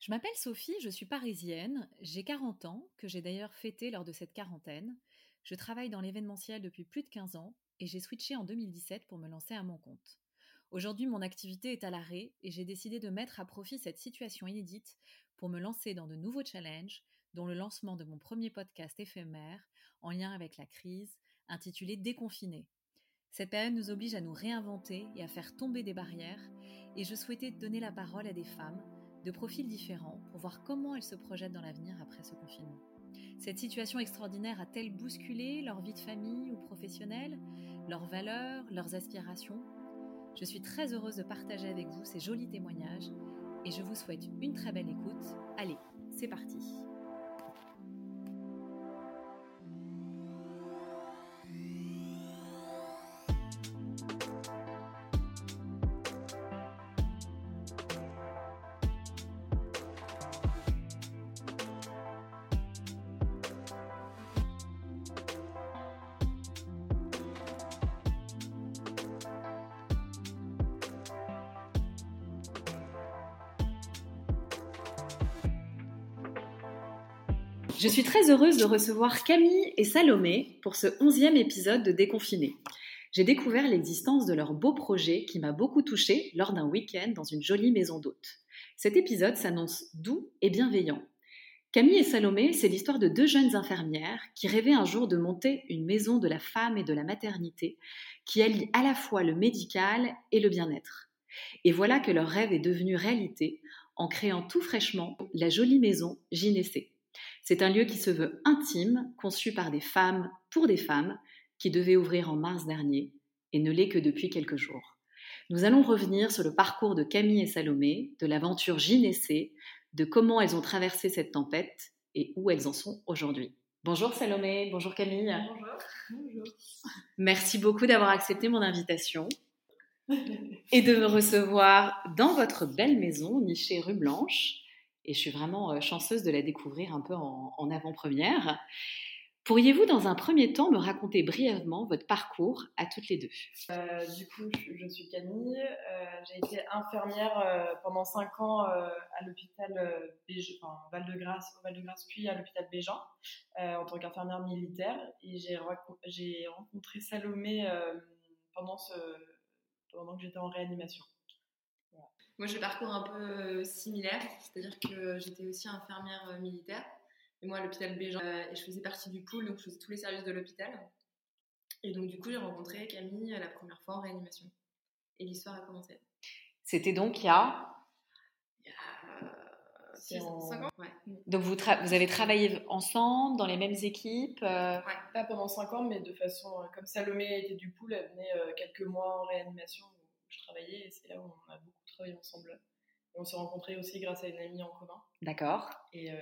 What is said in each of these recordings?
Je m'appelle Sophie, je suis parisienne, j'ai 40 ans, que j'ai d'ailleurs fêté lors de cette quarantaine. Je travaille dans l'événementiel depuis plus de 15 ans et j'ai switché en 2017 pour me lancer à mon compte. Aujourd'hui, mon activité est à l'arrêt et j'ai décidé de mettre à profit cette situation inédite pour me lancer dans de nouveaux challenges, dont le lancement de mon premier podcast éphémère en lien avec la crise, intitulé Déconfiné. Cette période nous oblige à nous réinventer et à faire tomber des barrières, et je souhaitais donner la parole à des femmes de profils différents pour voir comment elles se projettent dans l'avenir après ce confinement. Cette situation extraordinaire a-t-elle bousculé leur vie de famille ou professionnelle, leurs valeurs, leurs aspirations? Je suis très heureuse de partager avec vous ces jolis témoignages et je vous souhaite une très belle écoute. Allez, c'est parti suis très heureuse de recevoir Camille et Salomé pour ce onzième épisode de Déconfiné. J'ai découvert l'existence de leur beau projet qui m'a beaucoup touchée lors d'un week-end dans une jolie maison d'hôte. Cet épisode s'annonce doux et bienveillant. Camille et Salomé, c'est l'histoire de deux jeunes infirmières qui rêvaient un jour de monter une maison de la femme et de la maternité qui allie à la fois le médical et le bien-être. Et voilà que leur rêve est devenu réalité en créant tout fraîchement la jolie maison Gynécée. C'est un lieu qui se veut intime, conçu par des femmes pour des femmes, qui devait ouvrir en mars dernier et ne l'est que depuis quelques jours. Nous allons revenir sur le parcours de Camille et Salomé, de l'aventure Gynécée, de comment elles ont traversé cette tempête et où elles en sont aujourd'hui. Bonjour Salomé, bonjour Camille. Bonjour. Bonjour. Merci beaucoup d'avoir accepté mon invitation et de me recevoir dans votre belle maison nichée rue Blanche et je suis vraiment euh, chanceuse de la découvrir un peu en, avant-première. Pourriez-vous, dans un premier temps, me raconter brièvement votre parcours à toutes les deux? Euh, Du coup, je, suis Camille. Euh, j'ai été infirmière pendant 5 ans à l'hôpital Val-de-Grâce, puis à l'hôpital Bégin, en tant qu'infirmière militaire. Et j'ai, rencontré Salomé pendant, ce, pendant que j'étais en réanimation. Moi, j'ai un parcours un peu euh, similaire, c'est-à-dire que j'étais aussi infirmière euh, militaire. Et moi, à l'hôpital Bégin, euh, et je faisais partie du pool, donc je faisais tous les services de l'hôpital. Et donc, du coup, j'ai rencontré Camille la première fois en réanimation. Et l'histoire a commencé. C'était donc il y a. Il y a 6 ans, 5 ans. Ouais. Donc, vous, vous avez travaillé ensemble, dans les mêmes équipes Ouais, pas pendant 5 ans, mais de façon. Comme Salomé était du pool, elle venait quelques mois en réanimation où je travaillais, et c'est là où on a beaucoup ensemble. Et on s'est rencontrés aussi grâce à une amie en commun. D'accord. Et, euh,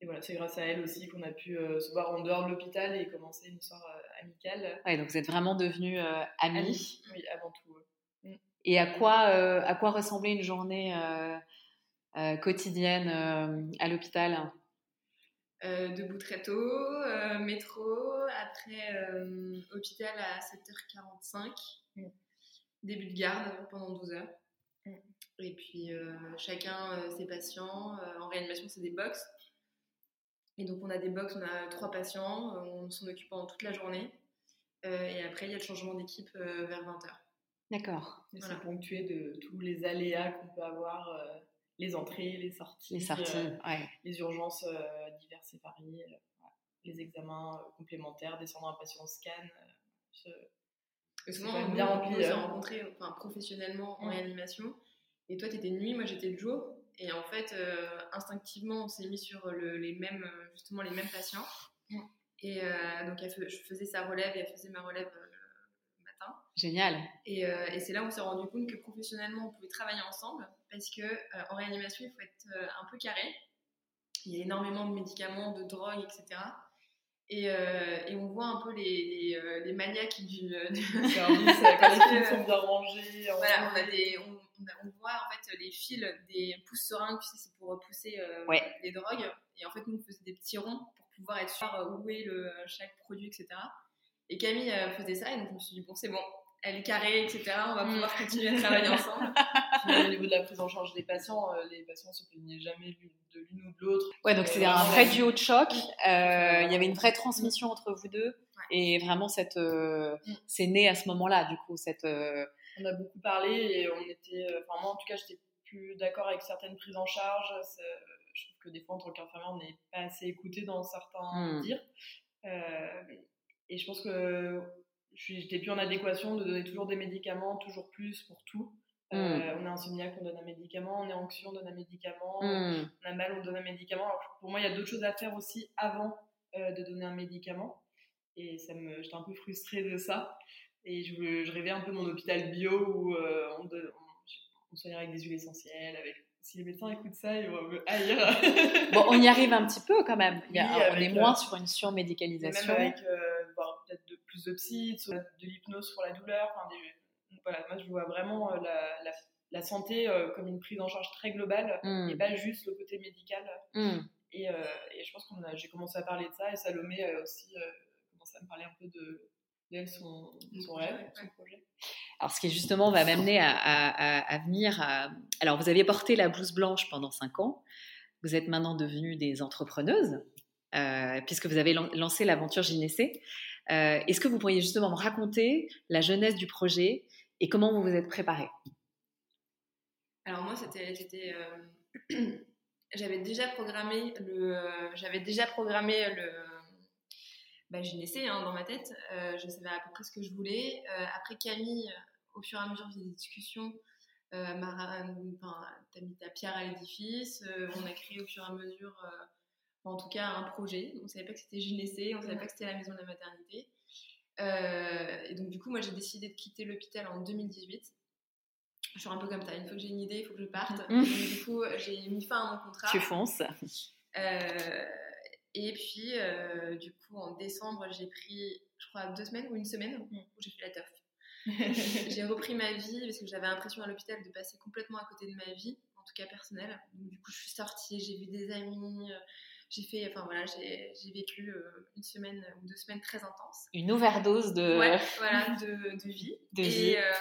et, voilà, c'est grâce à elle aussi qu'on a pu euh, se voir en dehors de l'hôpital et commencer une histoire euh, amicale. Ouais, donc vous êtes vraiment devenus amis. Oui, avant tout. Mm. Et à quoi, à quoi ressemblait une journée quotidienne à l'hôpital? Debout très tôt, métro, après hôpital à 7h45 début de garde pendant 12 heures. Mm. Et puis euh, chacun euh, ses patients. Euh, en réanimation, c'est des box. Et donc on a des box, on a trois patients, on s'en occupe pendant toute la journée. et après, il y a le changement d'équipe vers 20h. D'accord. C'est ponctué de tous les aléas qu'on peut avoir, les entrées, les sorties, les, sorties, les urgences diverses et variées, les examens complémentaires, descendre un patient au scan. Parce que souvent, bien rempli. On s'est euh. rencontrés enfin, professionnellement en réanimation. Et toi, tu étais de nuit, moi j'étais de jour. Et en fait, euh, instinctivement, on s'est mis sur le, les mêmes, justement, les mêmes patients. Et euh, donc, elle, je faisais sa relève et elle faisait ma relève le matin. Génial. Et, et c'est là où on s'est rendu compte que professionnellement, on pouvait travailler ensemble parce que en réanimation, il faut être un peu carré. Il y a énormément de médicaments, de drogues, etc. Et, euh, et, on voit un peu les, les, euh, les maniaques du, euh, service, quand les sont bien rangés. Voilà, on, a des, on, on, voit en fait les fils des pousses seringues, tu sais, c'est pour pousser les drogues. Et en fait, nous, on faisait des petits ronds pour pouvoir être sûr où est le, chaque produit, etc. Et Camille faisait ça, et donc je me suis dit, bon, c'est bon, elle est carrée, etc. On va pouvoir continuer à travailler ensemble. au niveau de la prise en charge des patients, euh, les patients se plaignaient jamais de l'une ou de l'autre. Ouais, donc c'était un vrai duo de choc. Euh, il y avait une vraie transmission entre vous deux. Et vraiment, cette, euh, mm. c'est né à ce moment-là, du coup. Cette, On a beaucoup parlé et on était. Enfin, moi, en tout cas, j'étais plus d'accord avec certaines prises en charge. Je trouve que des fois, en tant qu'infirmière, on n'est pas assez écouté dans certains mm. dires. et je pense que j'étais plus en adéquation de donner toujours des médicaments, toujours plus pour tout. Euh, hmm. on est insomniaque, on donne un médicament, on est anxieux, on donne un médicament, hmm. on a mal, on donne un médicament. pour moi, il y a d'autres choses à faire aussi avant euh, de donner un médicament. Et ça me, j'étais un peu frustrée de ça. Et je, je rêvais un peu mon hôpital bio où euh, on, on, soignait avec des huiles essentielles, avec si les médecins écoutent ça, ils vont me haïr. bon, on y arrive un petit peu quand même. on est moins sur une surmédicalisation. Même avec plus de psy, de, l'hypnose pour la douleur. Enfin, voilà, moi je vois vraiment euh, la, la, santé euh, comme une prise en charge très globale mmh. et pas juste le côté médical. Mmh. Et, euh, et, je pense que j'ai commencé à parler de ça et Salomé a aussi commencé à me parler un peu de, de son, son rêve, son projet. Alors, ce qui justement va m'amener à, à, à, venir. Alors, vous aviez porté la blouse blanche pendant 5 ans. Vous êtes maintenant devenues des entrepreneuses, puisque vous avez lancé l'aventure Gynécée. Est-ce que vous pourriez justement me raconter la jeunesse du projet et comment vous vous êtes préparé Alors moi, c'était, euh, j'avais déjà programmé le, euh, j'avais déjà programmé le, bah, j'ai laissé hein, dans ma tête. Euh, je savais à peu près ce que je voulais. après Camille, au fur et à mesure des discussions, euh, t'as mis ta pierre à l'édifice. on a créé au fur et à mesure, en tout cas, un projet. On savait pas que c'était gynécée, on savait pas que c'était la maison de la maternité. Euh, et donc, du coup, moi, j'ai décidé de quitter l'hôpital en 2018. Je suis un peu comme ça. Une fois que j'ai une idée, il faut que je parte. Mmh. du coup, j'ai mis fin à mon contrat. Tu fonces. Euh, et puis, euh, du coup, en décembre, j'ai pris, je crois, deux semaines ou une semaine mmh. où j'ai fait la teuf. j'ai repris ma vie parce que j'avais l'impression à l'hôpital de passer complètement à côté de ma vie, en tout cas personnelle. Donc, du coup, je suis sortie, j'ai vu des amis, j'ai fait, enfin voilà, j'ai vécu euh, une semaine ou deux semaines très intenses. Une overdose de. Ouais, voilà, de, de vie. De et, vie. Euh,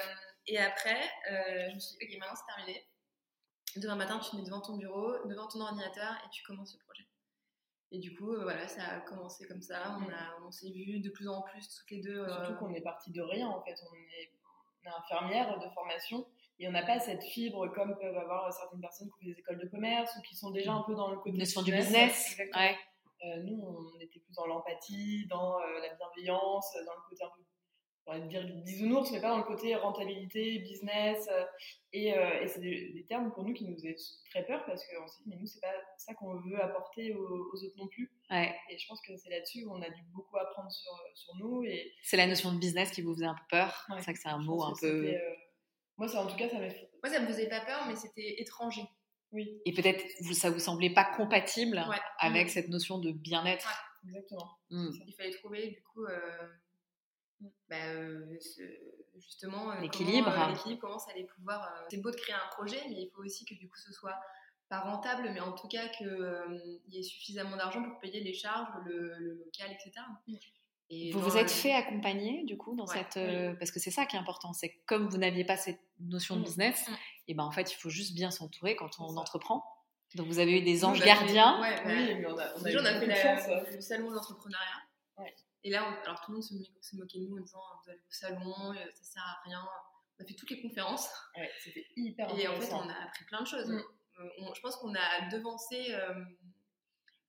et après, euh, je me suis dit, ok, maintenant c'est terminé. Demain matin, tu te mets devant ton bureau, devant ton ordinateur et tu commences le projet. Et du coup, voilà, ça a commencé comme ça. On, a, on s'est vu de plus en plus toutes les deux. Surtout qu'on est parti de rien en fait. On est, on est infirmière de formation et on n'a pas cette fibre comme peuvent avoir certaines personnes qui ont des écoles de commerce ou qui sont déjà un peu dans le côté Notion du business. Ouais. Euh, nous, on était plus dans l'empathie, dans euh, la bienveillance, dans le côté un peu, on va dire bisounours, mais pas dans le côté rentabilité, business. Euh, et, et c'est des, termes pour nous qui nous faisaient très peur parce qu'on s'est dit, mais nous, c'est pas ça qu'on veut apporter aux, autres non plus. Ouais. Et je pense que c'est là-dessus où on a dû beaucoup apprendre sur, sur nous. Et... C'est la notion de business qui vous faisait un peu peur. C'est ça que c'est un mot un peu moi, ça, en tout cas, ça m'a fait. Moi, ça me faisait pas peur, mais c'était étranger. Oui. Et peut-être vous, ça vous semblait pas compatible avec mm. cette notion de bien-être. exactement. Mm. Il fallait trouver du coup, euh, bah, euh, justement, euh, l'équilibre. Comment, l'équilibre, comment ça allait pouvoir. c'est beau de créer un projet, mais il faut aussi que du coup ce soit pas rentable, mais en tout cas qu'il y ait suffisamment d'argent pour payer les charges, le, local, etc vous vous êtes fait accompagner du coup dans cette euh, parce que c'est ça qui est important, c'est comme vous n'aviez pas cette notion de mmh, business, mmh. et ben en fait il faut juste bien s'entourer quand on entreprend. Donc vous avez eu des anges gardiens. Ouais, oui, on a, on a, on a fait la, le salon d'entrepreneuriat. Et là, alors tout le monde se, moquait de nous en disant vous allez au salon, euh, ça sert à rien. On a fait toutes les conférences. c'était hyper Et en fait, on a appris plein de choses. Mmh. Euh, je pense qu'on a devancé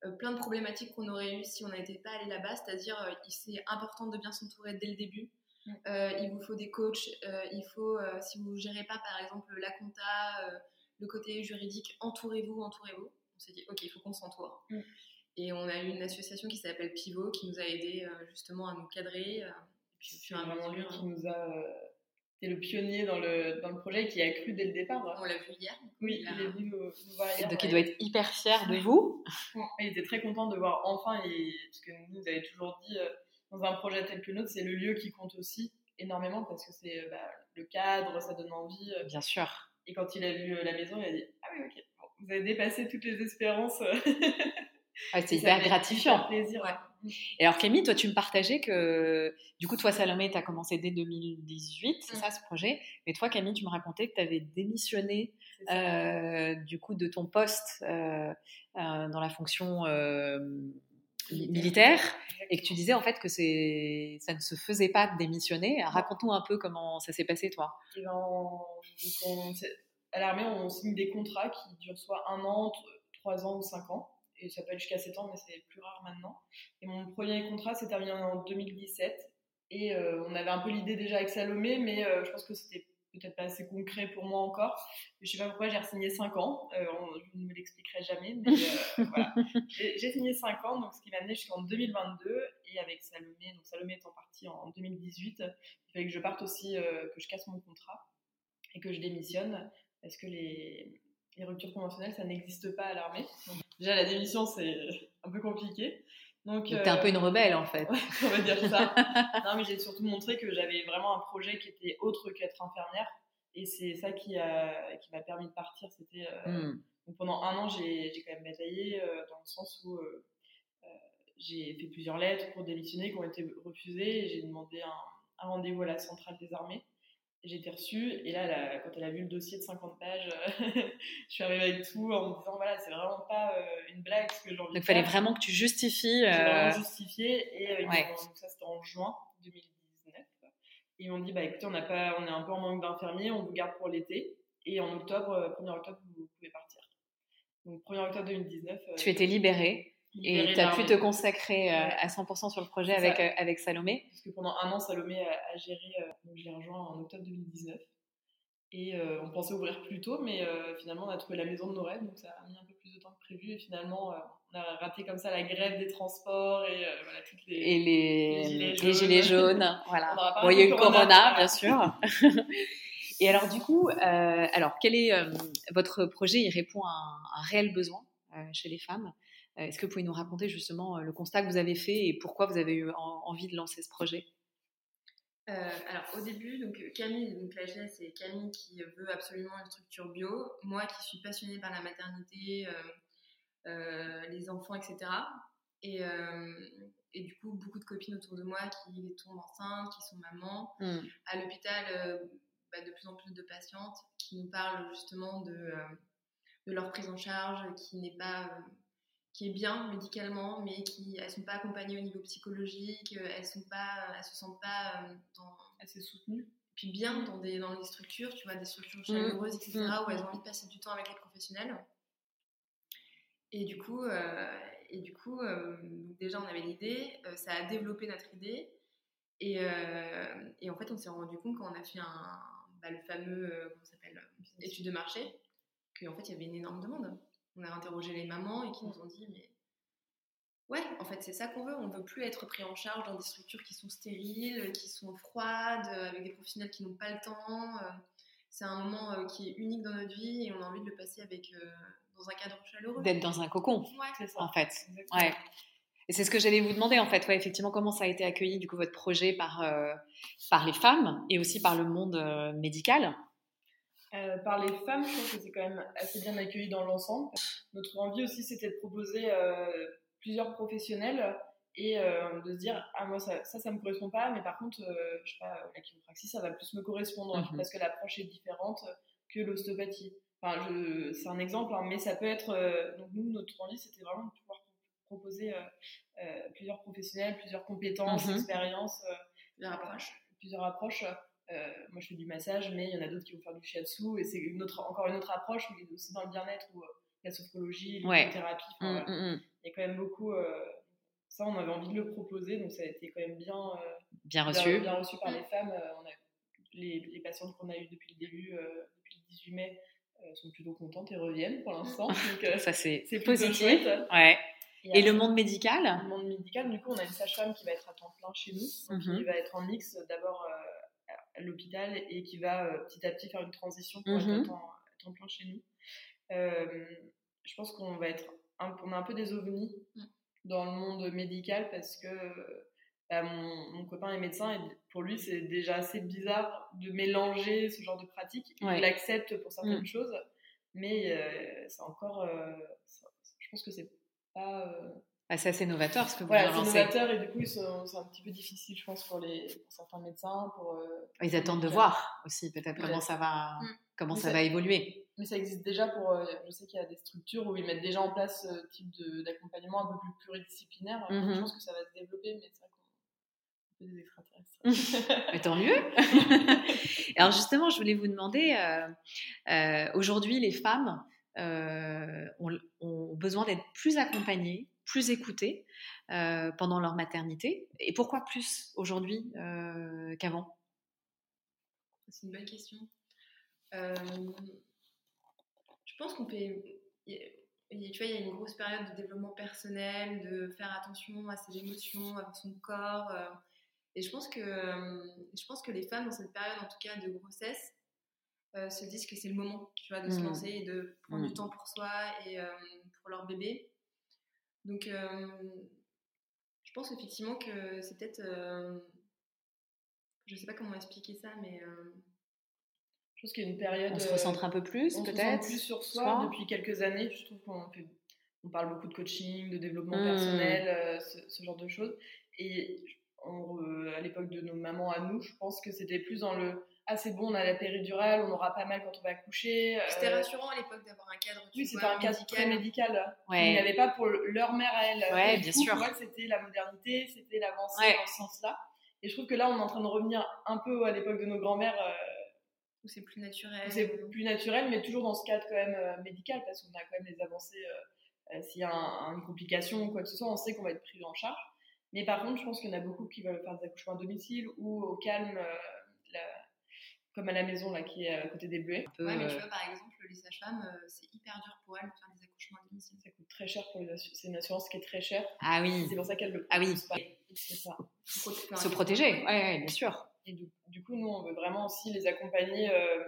euh, plein de problématiques qu'on aurait eues si on n'était pas allé là-bas, c'est-à-dire euh, c'est important de bien s'entourer dès le début. Mm. Euh, il vous faut des coachs, il faut, si vous ne gérez pas par exemple la compta, le côté juridique, entourez-vous, entourez-vous. On s'est dit, ok, il faut qu'on s'entoure. Mm. Et on a eu une association qui s'appelle Pivot qui nous a aidé justement à nous cadrer. et puis, au fur et à mesure, qui nous a c'est le pionnier dans le, dans le projet qui a cru dès le départ. On l'a vu hier. Oui, il, est venu nous, voir hier. Donc il doit être hyper fier de vous. il était très content de voir enfin, et, parce que nous, nous avait toujours dit, euh, dans un projet tel que le nôtre, c'est le lieu qui compte aussi énormément parce que c'est euh, bah, le cadre, ça donne envie. Euh. Bien sûr. Et quand il a vu la maison, il a dit Ah oui, ok, vous avez dépassé toutes les espérances. c'est hyper gratifiant. plaisir. Et alors Camille, toi tu me partageais que du coup toi Salomé tu as commencé dès 2018, c'est mm. ça ce projet, mais toi Camille tu me racontais que tu avais démissionné euh, du coup de ton poste euh, euh, dans la fonction militaire et que tu disais en fait que c'est ça ne se faisait pas de démissionner. Raconte-nous un peu comment ça s'est passé toi. Eh ben, à l'armée on signe des contrats qui durent soit un an, trois ans ou cinq ans et ça peut être jusqu'à 7 ans, mais c'est plus rare maintenant. Et mon premier contrat s'est terminé en 2017. Et euh, on avait un peu l'idée déjà avec Salomé, mais euh, je pense que c'était peut-être pas assez concret pour moi encore. Je sais pas pourquoi j'ai signé 5 ans. Euh, je ne me l'expliquerai jamais, mais voilà. J'ai signé 5 ans, donc ce qui m'a amené jusqu'en 2022. Et avec Salomé, donc Salomé étant partie en 2018, il fallait que je parte aussi, que je casse mon contrat et que je démissionne parce que les, les ruptures conventionnelles, ça n'existe pas à l'armée. Déjà, la démission, c'est un peu compliqué. Donc, t'es un peu une rebelle en fait. on va dire ça. non, mais j'ai surtout montré que j'avais vraiment un projet qui était autre qu'être infirmière. Et c'est ça qui m'a qui permis de partir. C'était euh, hmm. pendant un an, j'ai quand même bataillé euh, dans le sens où euh, j'ai fait plusieurs lettres pour démissionner qui ont été refusées. J'ai demandé un rendez-vous à la centrale des armées j'ai été reçue et là, quand elle a vu le dossier de 50 pages, je suis arrivée avec tout en me disant voilà, c'est vraiment pas euh, une blague ce que j'ai envie Donc il fallait vraiment que tu justifies. Euh... vraiment justifié et euh, donc ça c'était en juin 2019. Et ils m'ont dit bah écoutez, on, a pas, on est un peu en manque d'infirmiers, on vous garde pour l'été et en octobre, 1er euh, octobre, vous pouvez partir. Donc 1er octobre 2019. tu étais libérée. Et tu as pu te consacrer euh, à 100% sur le projet avec, euh, avec Salomé Parce que pendant un an, Salomé a, géré, euh, donc je l'ai rejoint en octobre 2019. Et on pensait ouvrir plus tôt, mais finalement, on a trouvé la maison de nos rêves, donc ça a mis un peu plus de temps que prévu. Et finalement, on a raté comme ça la grève des transports et voilà, toutes les, et les, les gilets jaunes. voilà. Bon, il y a eu le corona, bien sûr. et alors, du coup, alors, quel est votre projet? Il répond à un, un réel besoin chez les femmes. Euh, est-ce que vous pouvez nous raconter justement euh, le constat que vous avez fait et pourquoi vous avez eu envie de lancer ce projet? Euh, alors au début, donc Camille, donc la jeunesse, c'est Camille qui veut absolument une structure bio. Moi qui suis passionnée par la maternité, les enfants, etc. Et, et, du coup, beaucoup de copines autour de moi qui tombent enceintes, qui sont mamans. Mmh. À l'hôpital, bah, de plus en plus de patientes qui nous parlent justement de, de leur prise en charge, qui n'est pas qui est bien médicalement, mais qui elles sont pas accompagnées au niveau psychologique, euh, elles sont pas, elles se sentent pas euh, dans, assez soutenues. Puis bien dans des, dans des structures, tu vois, des structures mmh. chaleureuses, etc., mmh. où elles ont envie de passer du temps avec les professionnels. Et du coup, euh, et du coup déjà on avait l'idée, ça a développé notre idée. Et, et en fait, on s'est rendu compte quand on a fait un, bah, le fameux, comment s'appelle, étude de marché, qu'en fait il y avait une énorme demande on a interrogé les mamans et qui nous ont dit mais ouais, en fait c'est ça qu'on veut. On ne veut plus être pris en charge dans des structures qui sont stériles, qui sont froides, avec des professionnels qui n'ont pas le temps. Euh, c'est un moment euh, qui est unique dans notre vie et on a envie de le passer avec euh, dans un cadre chaleureux. D'être dans un cocon. Ouais, ça. En fait. Ouais. Et c'est ce que j'allais vous demander en fait, ouais, effectivement, comment ça a été accueilli du coup votre projet par, par les femmes et aussi par le monde médical? Euh, par les femmes, je trouve que c'est quand même assez bien accueilli dans l'ensemble. Notre envie aussi, c'était de proposer euh, plusieurs professionnels et euh, de se dire ah moi ça, ça, ça me correspond pas, mais par contre, je sais pas, la chiropraxie, ça va plus me correspondre mhm. parce que l'approche est différente que l'ostéopathie. Enfin, c'est un exemple, hein, mais ça peut être. donc nous, notre envie, c'était vraiment de pouvoir proposer plusieurs professionnels, plusieurs compétences, mhm. expériences, plusieurs approches. Plusieurs approches euh, moi, je fais du massage, mais il y en a d'autres qui vont faire du shiatsu, et c'est une autre, encore une autre approche, mais aussi dans le bien-être ou euh, la sophrologie, l'hypnothérapie. Mmh, mmh, mmh. Il y a quand même beaucoup. Euh, ça, on avait envie de le proposer, donc ça a été quand même bien, bien reçu. Bien, reçu par les femmes. on a, les, les patientes qu'on a eues depuis le début, depuis le 18 mai, sont plutôt contentes et reviennent pour l'instant. ça, c'est positif. Ouais. Et, le monde médical? Le monde médical, du coup, on a une sage-femme qui va être à temps plein chez nous, qui va être en mix d'abord l'hôpital et qui va euh, petit à petit faire une transition pour être mhm. temps, plein chez nous. Euh, je pense qu'on va être un, on a un peu des ovnis dans le monde médical parce que bah, mon, copain est médecin et pour lui c'est déjà assez bizarre de mélanger ce genre de pratique. Il l'accepte pour certaines mm. choses, mais euh, c'est encore, je pense que c'est pas. Ah, c'est assez novateur ce que vous voilà, c'est novateur et du coup c'est un petit peu difficile je pense pour, les, pour certains médecins. Pour, Ils attendent de voir aussi peut-être comment ça va, mm. comment ça, va évoluer. Mais ça existe déjà pour. je sais qu'il y a des structures où ils mettent déjà en place ce type d'accompagnement un peu plus pluridisciplinaire. Je mm-hmm. pense que ça va se développer, mais c'est vrai qu'on des extraterrestres. mais tant mieux Alors justement, je voulais vous demander, aujourd'hui les femmes ont, ont besoin d'être plus accompagnées plus écoutées euh, pendant leur maternité Et pourquoi plus aujourd'hui euh, qu'avant? C'est une bonne question. Euh, je pense qu'on peut. Tu vois, il y a une grosse période de développement personnel, de faire attention à ses émotions, à son corps. et je pense, que, je pense que les femmes, dans cette période, en tout cas de grossesse, se disent que c'est le moment tu vois, de se mmh. lancer et de prendre du mmh. temps pour soi et pour leur bébé. Donc, je pense effectivement que c'est peut-être. Je sais pas comment expliquer ça, mais. Je pense qu'il y a une période. On se recentre un peu plus, peut-être. plus sur soi depuis quelques années. Je trouve qu'on on parle beaucoup de coaching, de développement mmh. personnel, ce, genre de choses. Et à l'époque de nos mamans à nous, je pense que c'était plus dans le ah c'est bon, on a la péridurale, on aura pas mal quand on va accoucher. C'était euh, rassurant à l'époque d'avoir un cadre. oui, c'était un cadre très médical. Il n'y avait pas pour leur mère à elle. Ouais, bien sûr. C'était la modernité, c'était l'avancée dans ce sens-là. Et je trouve que là, on est en train de revenir un peu à l'époque de nos grands-mères. Euh, où c'est plus naturel. C'est plus naturel, mais toujours dans ce cadre quand même euh, médical, parce qu'on a quand même les avancées. S'il y a une complication ou quoi que ce soit, on sait qu'on va être pris en charge. Mais par contre, je pense qu'il y en a beaucoup qui veulent faire des accouchements à domicile ou au calme, comme à la maison là qui est à côté des bleuets. Ouais, mais tu vois par exemple les sages-femmes, euh, c'est hyper dur pour elles de faire des accouchements à domicile. Ça coûte très cher pour les C'est une assurance qui est très chère. Ah oui. C'est pour ça qu'elles le Ah oui. Pas. C'est ça. Se protéger. Ouais, bien sûr. Et du, coup, nous, on veut vraiment aussi les accompagner, euh,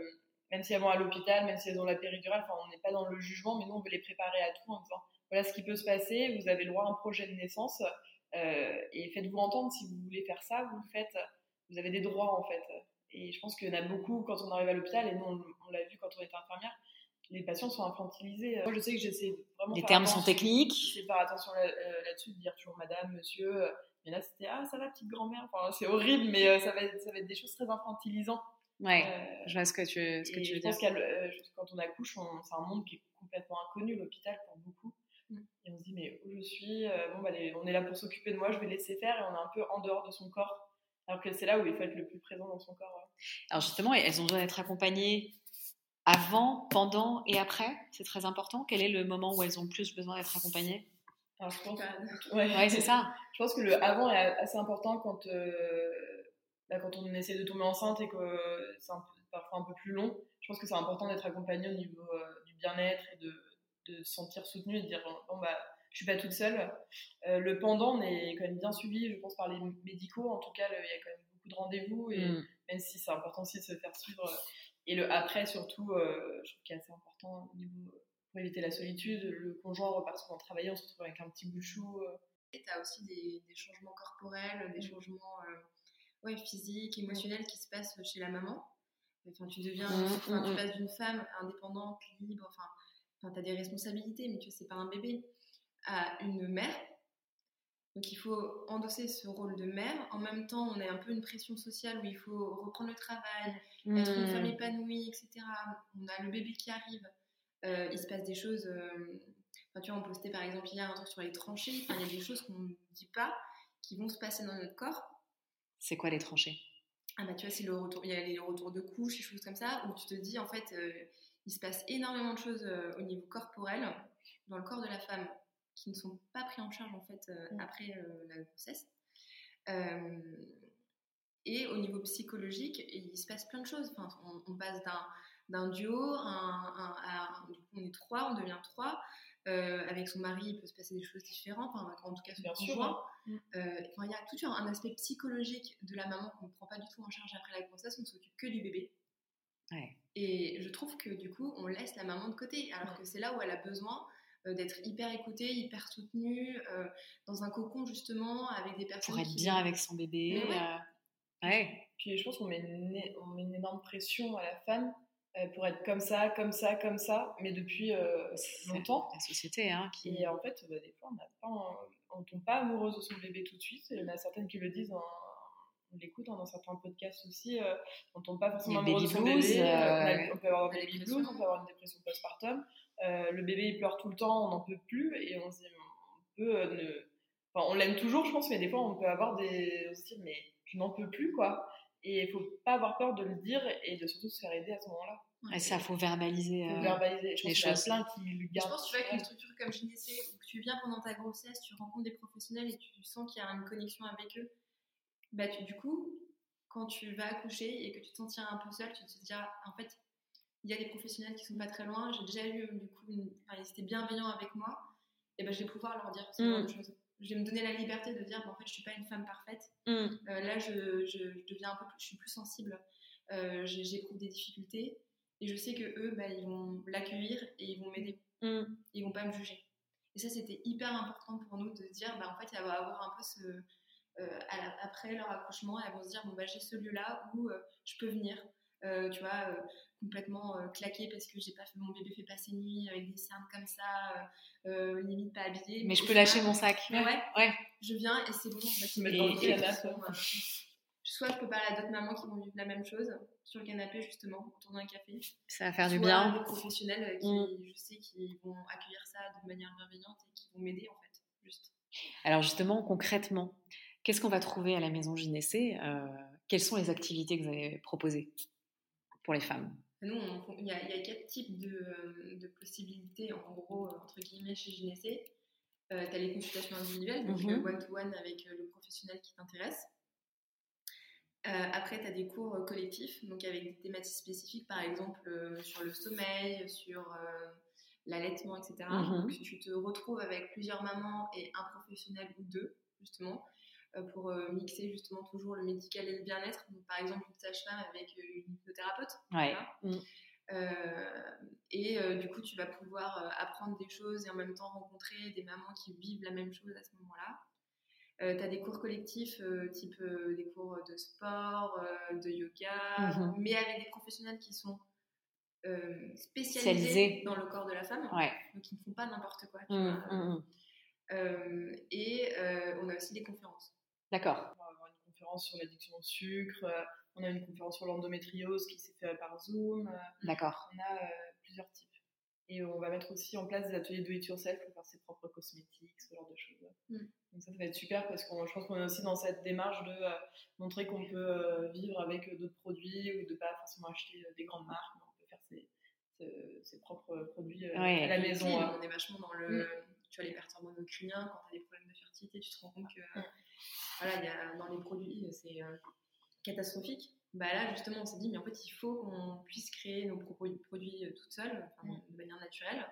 même si elles vont à l'hôpital, même si elles ont la péridurale. Enfin, on n'est pas dans le jugement, mais nous, on veut les préparer à tout en disant voilà ce qui peut se passer. Vous avez le droit à un projet de naissance euh, et faites-vous entendre si vous voulez faire ça. Vous le faites. Vous avez des droits en fait. Et je pense qu'il y en a beaucoup quand on arrive à l'hôpital, et nous on, l'a vu quand on était infirmière, les patients sont infantilisés. Moi je sais que j'essaie vraiment. Les termes sont techniques. J'essaie de faire attention euh, là-dessus, de dire toujours madame, monsieur. Mais là c'était ah ça va petite grand-mère. Enfin, c'est horrible, mais euh, ça, va être, ça va être des choses très infantilisantes. Ouais, euh, je vois ce que tu, ce que tu veux je pense dire. quand on accouche, c'est un monde qui est complètement inconnu, l'hôpital pour beaucoup. Mm. Et on se dit, mais où je suis Bon, bah, on est là pour s'occuper de moi, je vais laisser faire, et on est un peu en dehors de son corps. Alors que c'est là où il faut être le plus présent dans son corps. Alors justement, elles ont besoin d'être accompagnées avant, pendant et après? C'est très important? Quel est le moment où elles ont plus besoin d'être accompagnées? Alors, je pense... ouais. c'est ça. je pense que le avant est assez important quand, euh, bah, quand on essaie de tomber enceinte et que c'est parfois un peu plus long. Je pense que c'est important d'être accompagné au niveau euh, du bien-être et de, de se sentir soutenu et de dire bon bah je suis pas toute seule. Euh, le pendant, on est quand même bien suivi, je pense, par les médicaux. En tout cas, il y a quand même beaucoup de rendez-vous, et mm. même si c'est important aussi de se faire suivre. Et le après, surtout, euh, je trouve qu'il est assez important au niveau, pour éviter la solitude. Le conjoint repart souvent travailler, on se retrouve avec un petit bouchou. Euh. Et tu as aussi des, changements corporels, des mm. changements ouais, physiques, émotionnels qui se passent chez la maman. Enfin, tu deviens, mm, tu passes d'une femme indépendante, libre, enfin, tu as des responsabilités, mais tu sais, c'est pas un bébé à une mère. Donc il faut endosser ce rôle de mère. En même temps, on a un peu une pression sociale où il faut reprendre le travail, être une femme hmm. épanouie, etc. On a le bébé qui arrive. Euh, il se passe des choses. Euh, tu vois, on postait par exemple hier un truc sur les tranchées. il y a des choses qu'on ne dit pas qui vont se passer dans notre corps. C'est quoi les tranchées? Ah bah tu vois, c'est le retour. Il y a les retours de couches, des choses comme ça, où tu te dis en fait, euh, il se passe énormément de choses au niveau corporel dans le corps de la femme qui ne sont pas pris en charge en fait euh, mm. après euh, la grossesse. Euh, et au niveau psychologique, il se passe plein de choses. Enfin, on, passe d'un duo, à, on est trois, on devient trois. avec son mari, il peut se passer des choses différentes, en tout cas son conjoint. Il y a tout un, aspect psychologique de la maman qu'on ne prend pas du tout en charge après la grossesse, on ne s'occupe que du bébé. Et je trouve que du coup, on laisse la maman de côté, alors que c'est là où elle a besoin euh, d'être hyper écoutée, hyper soutenue, euh, dans un cocon justement, avec des personnes. Pour être bien avec son bébé. Ouais. Euh, ouais. Puis je pense qu'on met, une, on met une énorme pression à la femme euh, pour être comme ça, comme ça, comme ça, mais depuis euh, longtemps. La société, hein, qui... Et en fait, bah, des fois, on ne tombe pas amoureuse de son bébé tout de suite. Il y en a certaines qui le disent, on l'écoute hein, dans certains podcasts aussi, euh, on ne tombe pas forcément amoureuse de son bébé. on, peut avoir des baby blues, on peut avoir une dépression postpartum. Le bébé, il pleure tout le temps, on n'en peut plus, et on se dit, on peut ne... enfin, on l'aime toujours, je pense, mais des fois, on peut avoir des... On se dit, mais je n'en peux plus, quoi. Et il faut pas avoir peur de le dire et de surtout se faire aider à ce moment-là. Et ça, faut verbaliser, faut verbaliser. Je les choses. plein qui le gardent. Je pense que tu vois qu'une structure comme Gynécée, où tu viens pendant ta grossesse, tu rencontres des professionnels et tu sens qu'il y a une connexion avec eux, bah tu, du coup, quand tu vas accoucher et que tu te sentiras un peu seule, tu te diras, en fait, il y a des professionnels qui sont pas très loin. J'ai déjà eu, du coup, enfin, ils étaient bienveillants avec moi. Et ben, je vais pouvoir leur dire ce genre de choses je vais me donner la liberté de dire, en fait, je suis pas une femme parfaite. Mm. Euh, là, je, je, deviens un peu, je suis plus sensible. Euh, J'éprouve des difficultés et je sais que eux, bah, ils vont l'accueillir et ils vont m'aider. Mm. Ils vont pas me juger. Et ça, c'était hyper important pour nous de dire, bah, en fait, elle va avoir un peu ce, euh, après leur accouchement, elles vont se dire, bon, bah, j'ai ce lieu-là où euh, je peux venir. Tu vois, complètement euh, claquée parce que j'ai pas fait mon bébé fait passer nuit avec des cernes comme ça, euh, euh, limite pas habillée. Mais je peux lâcher mon sac. Ouais, ouais. Je viens et c'est bon. Bah, Soit je peux parler à d'autres mamans qui vont vivre la même chose sur le canapé justement autour d'un café. Ça va faire du bien. Des professionnels qui, mm. je sais, qui vont accueillir ça de manière bienveillante et qui vont m'aider en fait, juste. Alors justement, concrètement, qu'est-ce qu'on va trouver à la maison Gynécée Quelles sont les activités que vous avez proposées pour les femmes nous, il y, a quatre types de, euh, de, possibilités, en gros, euh, entre guillemets, chez Gynécée. Euh, tu as les consultations individuelles, donc mhm. one-to-one avec le professionnel qui t'intéresse. après, tu as des cours collectifs, donc avec des thématiques spécifiques, par exemple sur le sommeil, sur l'allaitement, etc. Mhm. Donc tu te retrouves avec plusieurs mamans et un professionnel ou deux, justement, euh, pour euh, mixer justement toujours le médical et le bien-être. par exemple, une sage-femme avec euh, une hypnothérapeute. Ouais. Mm. et du coup, tu vas pouvoir apprendre des choses et en même temps rencontrer des mamans qui vivent la même chose à ce moment-là. tu as des cours collectifs, type des cours de sport, de yoga, mm-hmm. mais avec des professionnels qui sont spécialisés dans le corps de la femme, donc qui ne font pas n'importe quoi. Mm, mm, et on a aussi des conférences. D'accord. On va avoir une conférence sur l'addiction au sucre, euh, on a une conférence sur l'endométriose qui s'est faite par Zoom. Euh, D'accord. On a euh, plusieurs types. Et on va mettre aussi en place des ateliers do it yourself pour faire ses propres cosmétiques, ce genre de choses. Mm. Donc ça, ça va être super parce que je pense qu'on est aussi dans cette démarche de montrer qu'on peut vivre avec d'autres produits ou de pas forcément acheter des grandes marques, mais on peut faire ses, propres produits à la maison. on est vachement dans le, mm. tu vois, les perturbateurs endocriniens, quand tu as des problèmes de fertilité, tu te rends compte que mm voilà, y a, dans les produits, c'est euh, catastrophique. Bah là, justement, on s'est dit, mais en fait, il faut qu'on puisse créer nos produits euh, toutes seules, mm. de manière naturelle,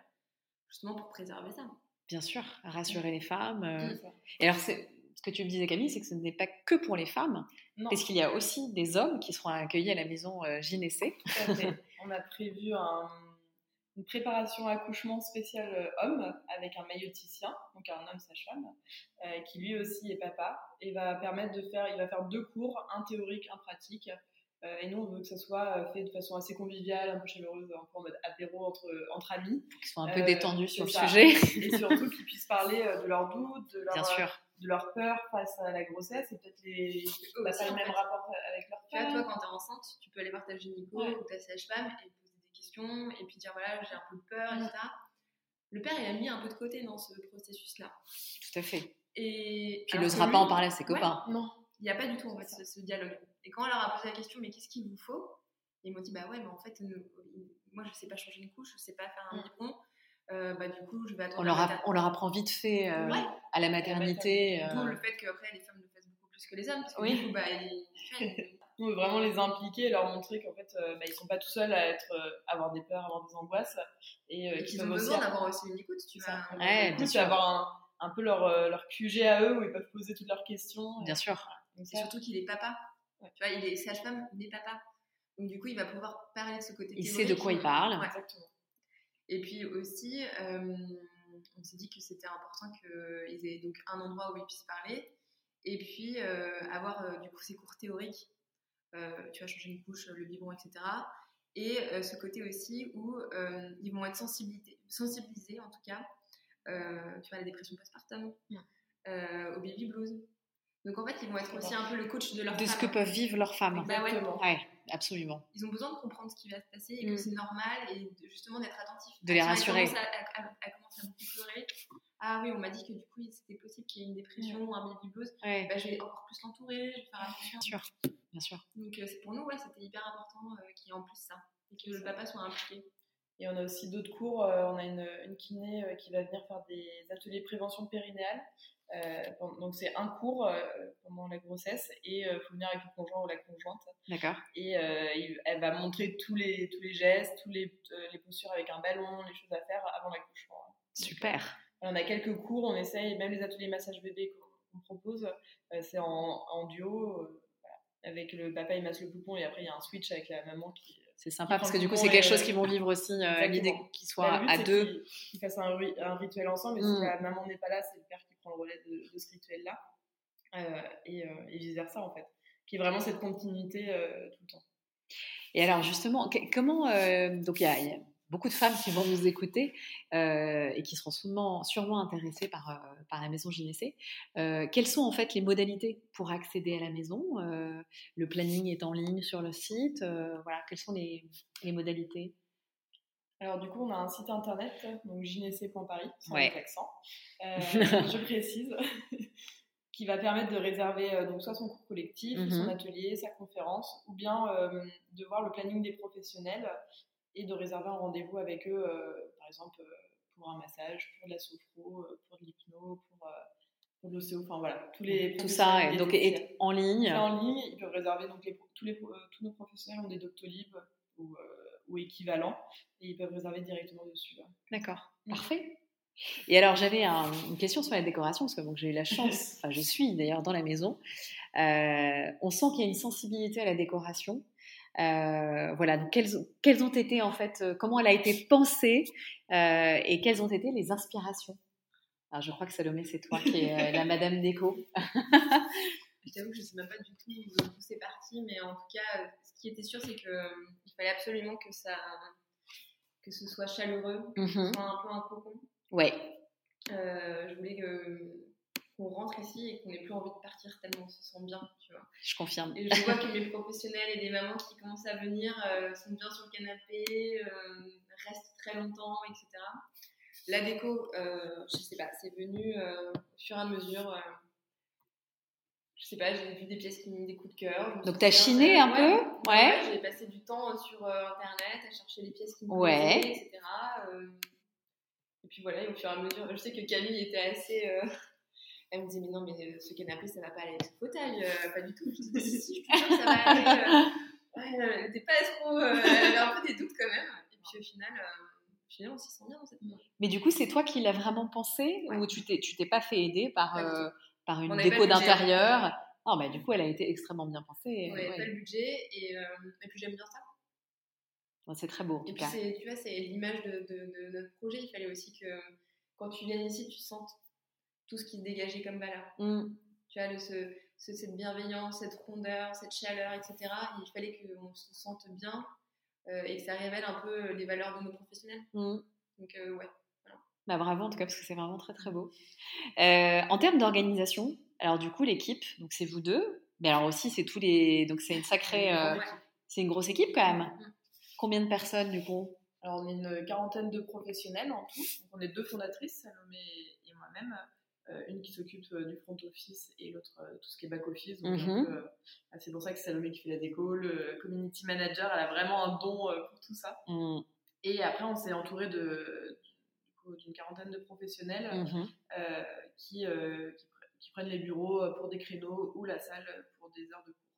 justement pour préserver ça. Bien sûr, rassurer les femmes. Euh. Et alors, ce que tu me disais, Camille, c'est que ce n'est pas que pour les femmes, parce qu'il y a aussi des hommes qui seront accueillis à la maison euh, on a prévu un une préparation accouchement spéciale euh, homme avec un mailloticien, donc un homme sage-femme, euh, qui lui aussi est papa, et va permettre de faire, il va faire deux cours, un théorique, un pratique. Euh, et nous, on veut que ça soit fait de façon assez conviviale, un peu chaleureuse, un peu en mode apéro entre, entre amis. Qu'ils soient un peu détendus sur le sujet. Et surtout qu'ils puissent parler de leurs doutes, de leur, de leur peur face à la grossesse, et peut-être les... pas le même rapport avec leur peur. Tu vois, toi, quand tu es enceinte, tu peux aller voir ta gynéco ou ta sage-femme et questions et puis dire voilà, j'ai un peu peur, etc. Le père, il a mis un peu de côté dans ce processus-là. Tout à fait. Et puis il n'osera pas en parler à ses copains. non, il n'y a pas du tout en fait ce, dialogue. Et quand on leur a posé la question, mais qu'est-ce qu'il vous faut? Ils m'ont dit bah ouais, mais en fait, moi je sais pas changer une couche, je sais pas faire un mm. biberon. Euh, bah, du coup, je vais attendre. On leur, on leur apprend vite fait euh, à la maternité. D'où le fait qu'après, les femmes le fassent beaucoup plus que les hommes. Parce que oui. du coup, bah, on veut vraiment les impliquer, leur montrer qu'en fait, euh, bah, ils sont pas tout seuls à être, euh, avoir des peurs, avoir des angoisses, et, euh, qu'ils ont besoin d'avoir aussi une écoute. Tu vas, ouais, tu avoir un, un peu leur, leur QG à eux où ils peuvent poser toutes leurs questions. Bien sûr. Donc, surtout qu'il est papa. Tu vois, il est sage-femme, il est papa. Donc du coup, il va pouvoir parler de ce côté. Il sait de quoi il parle. Exactement. Et puis aussi, on s'est dit que c'était important qu'ils aient donc un endroit où ils puissent parler, et puis avoir du coup ces cours théoriques euh, tu vas changer une couche, le biberon, etc. Et ce côté aussi où ils vont être sensibilisés, sensibilisés en tout cas, tu vois, la dépression postpartum, au baby blues. Donc en fait, ils vont être aussi un peu le coach de leur De femme. ce que peuvent vivre leurs femmes. Bah ouais. Ouais, absolument. Ils ont besoin de comprendre ce qui va se passer et que Mm. c'est normal et de- justement d'être attentifs. De les Si elle rassurer. commence à, à- à- à à beaucoup pleurer. Ah oui, on m'a dit que du coup c'était possible qu'il y ait une dépression ou un baby blues. Ouais, Bah, je vais encore plus l'entourer, je vais faire attention. bien sûr. Bien sûr. Donc euh, c'est pour nous, ouais, c'était hyper important euh, qu'il y ait en plus ça et que le papa soit impliqué. Et on a aussi d'autres cours. euh, on a une, une kiné euh, qui va venir faire des ateliers prévention périnéale. Euh, donc c'est un cours euh, pendant la grossesse et il faut venir avec le conjoint ou la conjointe. D'accord. Et euh, il- elle va montrer tous les, tous les gestes, tous les, euh, les postures avec un ballon, les choses à faire avant l'accouchement. Super. On a quelques cours, on essaye, même les ateliers massage bébé qu'on propose, euh, c'est en, en duo. Euh. Avec le papa, il masse le poupon et après il y a un switch avec la maman qui. C'est sympa parce que du coup, c'est quelque chose et- qu'ils vont vivre aussi, euh, l'idée qu'ils soient Bah, but, à deux. qu'ils- fassent un, ri- un rituel ensemble, et Mm. si la maman n'est pas là, c'est le père qui prend le relais de, de ce rituel-là. Euh, et, euh, et vice-versa, en fait. Qui est vraiment cette continuité euh, tout le temps. Et alors justement, comment euh, donc il y, a- il y a beaucoup de femmes qui vont nous écouter euh, et qui seront sûrement, sûrement intéressées par, euh, par la maison gynécée. Euh, quelles sont en fait les modalités pour accéder à la maison Le planning est en ligne sur le site. voilà, quelles sont les, les modalités? Alors, du coup, on a un site internet, donc gynécée.paris, sans Ouais. Euh, je précise. qui va permettre de réserver donc soit son cours collectif, son atelier, sa conférence, ou bien de voir le planning des professionnels et de réserver un rendez-vous avec eux, euh, par exemple euh, pour un massage, pour de la sophro, euh, pour de l'hypno, pour, pour de l'ostéo, enfin voilà, tous les Tout ça donc est en ligne. En ligne, ils peuvent réserver, donc les, tous, les, tous nos professionnels ont des Doctolib ou, euh, ou équivalents, et ils peuvent réserver directement dessus. là. D'accord, Mm. parfait. Et alors j'avais un- une question sur la décoration, parce que donc, j'ai eu la chance, enfin je suis d'ailleurs dans la maison, on sent qu'il y a une sensibilité à la décoration. Euh, voilà, donc quelles, quelles ont été en fait, euh, comment elle a été pensée euh, et quelles ont été les inspirations? Alors je crois que Salomé, c'est toi qui es euh, la Madame Déco. Je t'avoue que je sais même pas du tout d'où c'est parti, mais en tout cas, euh, ce qui était sûr, c'est que euh, fallait absolument que ça, que ce soit chaleureux, que ce Mhm. soit un peu un cocon. Ouais, Euh, je voulais que qu'on rentre ici et qu'on n'ait plus envie de partir tellement on se sent bien, tu vois. je confirme. Et je vois que mes professionnels et les mamans qui commencent à venir euh, sont bien sur le canapé, euh, restent très longtemps, etc. La déco, euh, je sais pas, c'est venu au fur et à mesure. je sais pas, j'ai vu des pièces qui m'ont des coups de cœur. Donc t'as chiné un peu Ouais. J'ai passé du temps sur internet à chercher les pièces qui me Ouais. etc. et puis voilà, et au fur et à mesure, je sais que Camille était assez. Euh, elle me disait, mais non, mais euh, ce canapé, ça va pas aller avec ce fauteuil, euh, pas du tout. Je disais, si, si, je te jure que ça va aller. euh. Ouais, elle était pas trop. euh, elle avait un peu des doutes quand même. Et puis au final, euh, au final on s'y sent bien dans cette maison. Mais du coup, c'est toi qui l'as vraiment pensé Ouais. ou tu t'es, tu t'es pas fait aider par, euh, par une On déco d'intérieur? Non, bah du coup, elle a été extrêmement bien pensée. On n'avait pas le budget et, euh, et puis j'aime bien ça. C'est très beau, en Et tout puis cas. tu vois, c'est l'image de, de- de notre projet. Il fallait aussi que quand tu viens ici, tu sentes tout ce qui se dégageait comme valeur. Mm. Tu vois, le, ce, ce- cette bienveillance, cette rondeur, cette chaleur, etc. Et il fallait qu'on se sente bien euh, et que ça révèle un peu les valeurs de nos professionnels. Mm. Donc, euh, ouais. Bah, bravo en tout cas parce que c'est vraiment très très beau. Euh, en termes d'organisation, alors du coup l'équipe, donc c'est vous deux, mais alors aussi c'est tous les, donc c'est une sacrée, euh, Ouais. c'est une grosse équipe quand même. Mm. Combien de personnes du coup? Alors, on est une quarantaine de professionnels en tout. Donc, on est deux fondatrices, Salomé et moi-même. Euh, une qui s'occupe euh, du front office et l'autre euh, tout ce qui est back office. Donc, Mhm. ah, c'est pour ça que Salomé qui fait la déco. Le community manager, elle a vraiment un don pour tout ça. Mm. Et après, on s'est entouré de, d'une quarantaine de professionnels Mhm. euh, qui, euh, qui, pre- qui prennent les bureaux pour des créneaux ou la salle pour des heures de cours.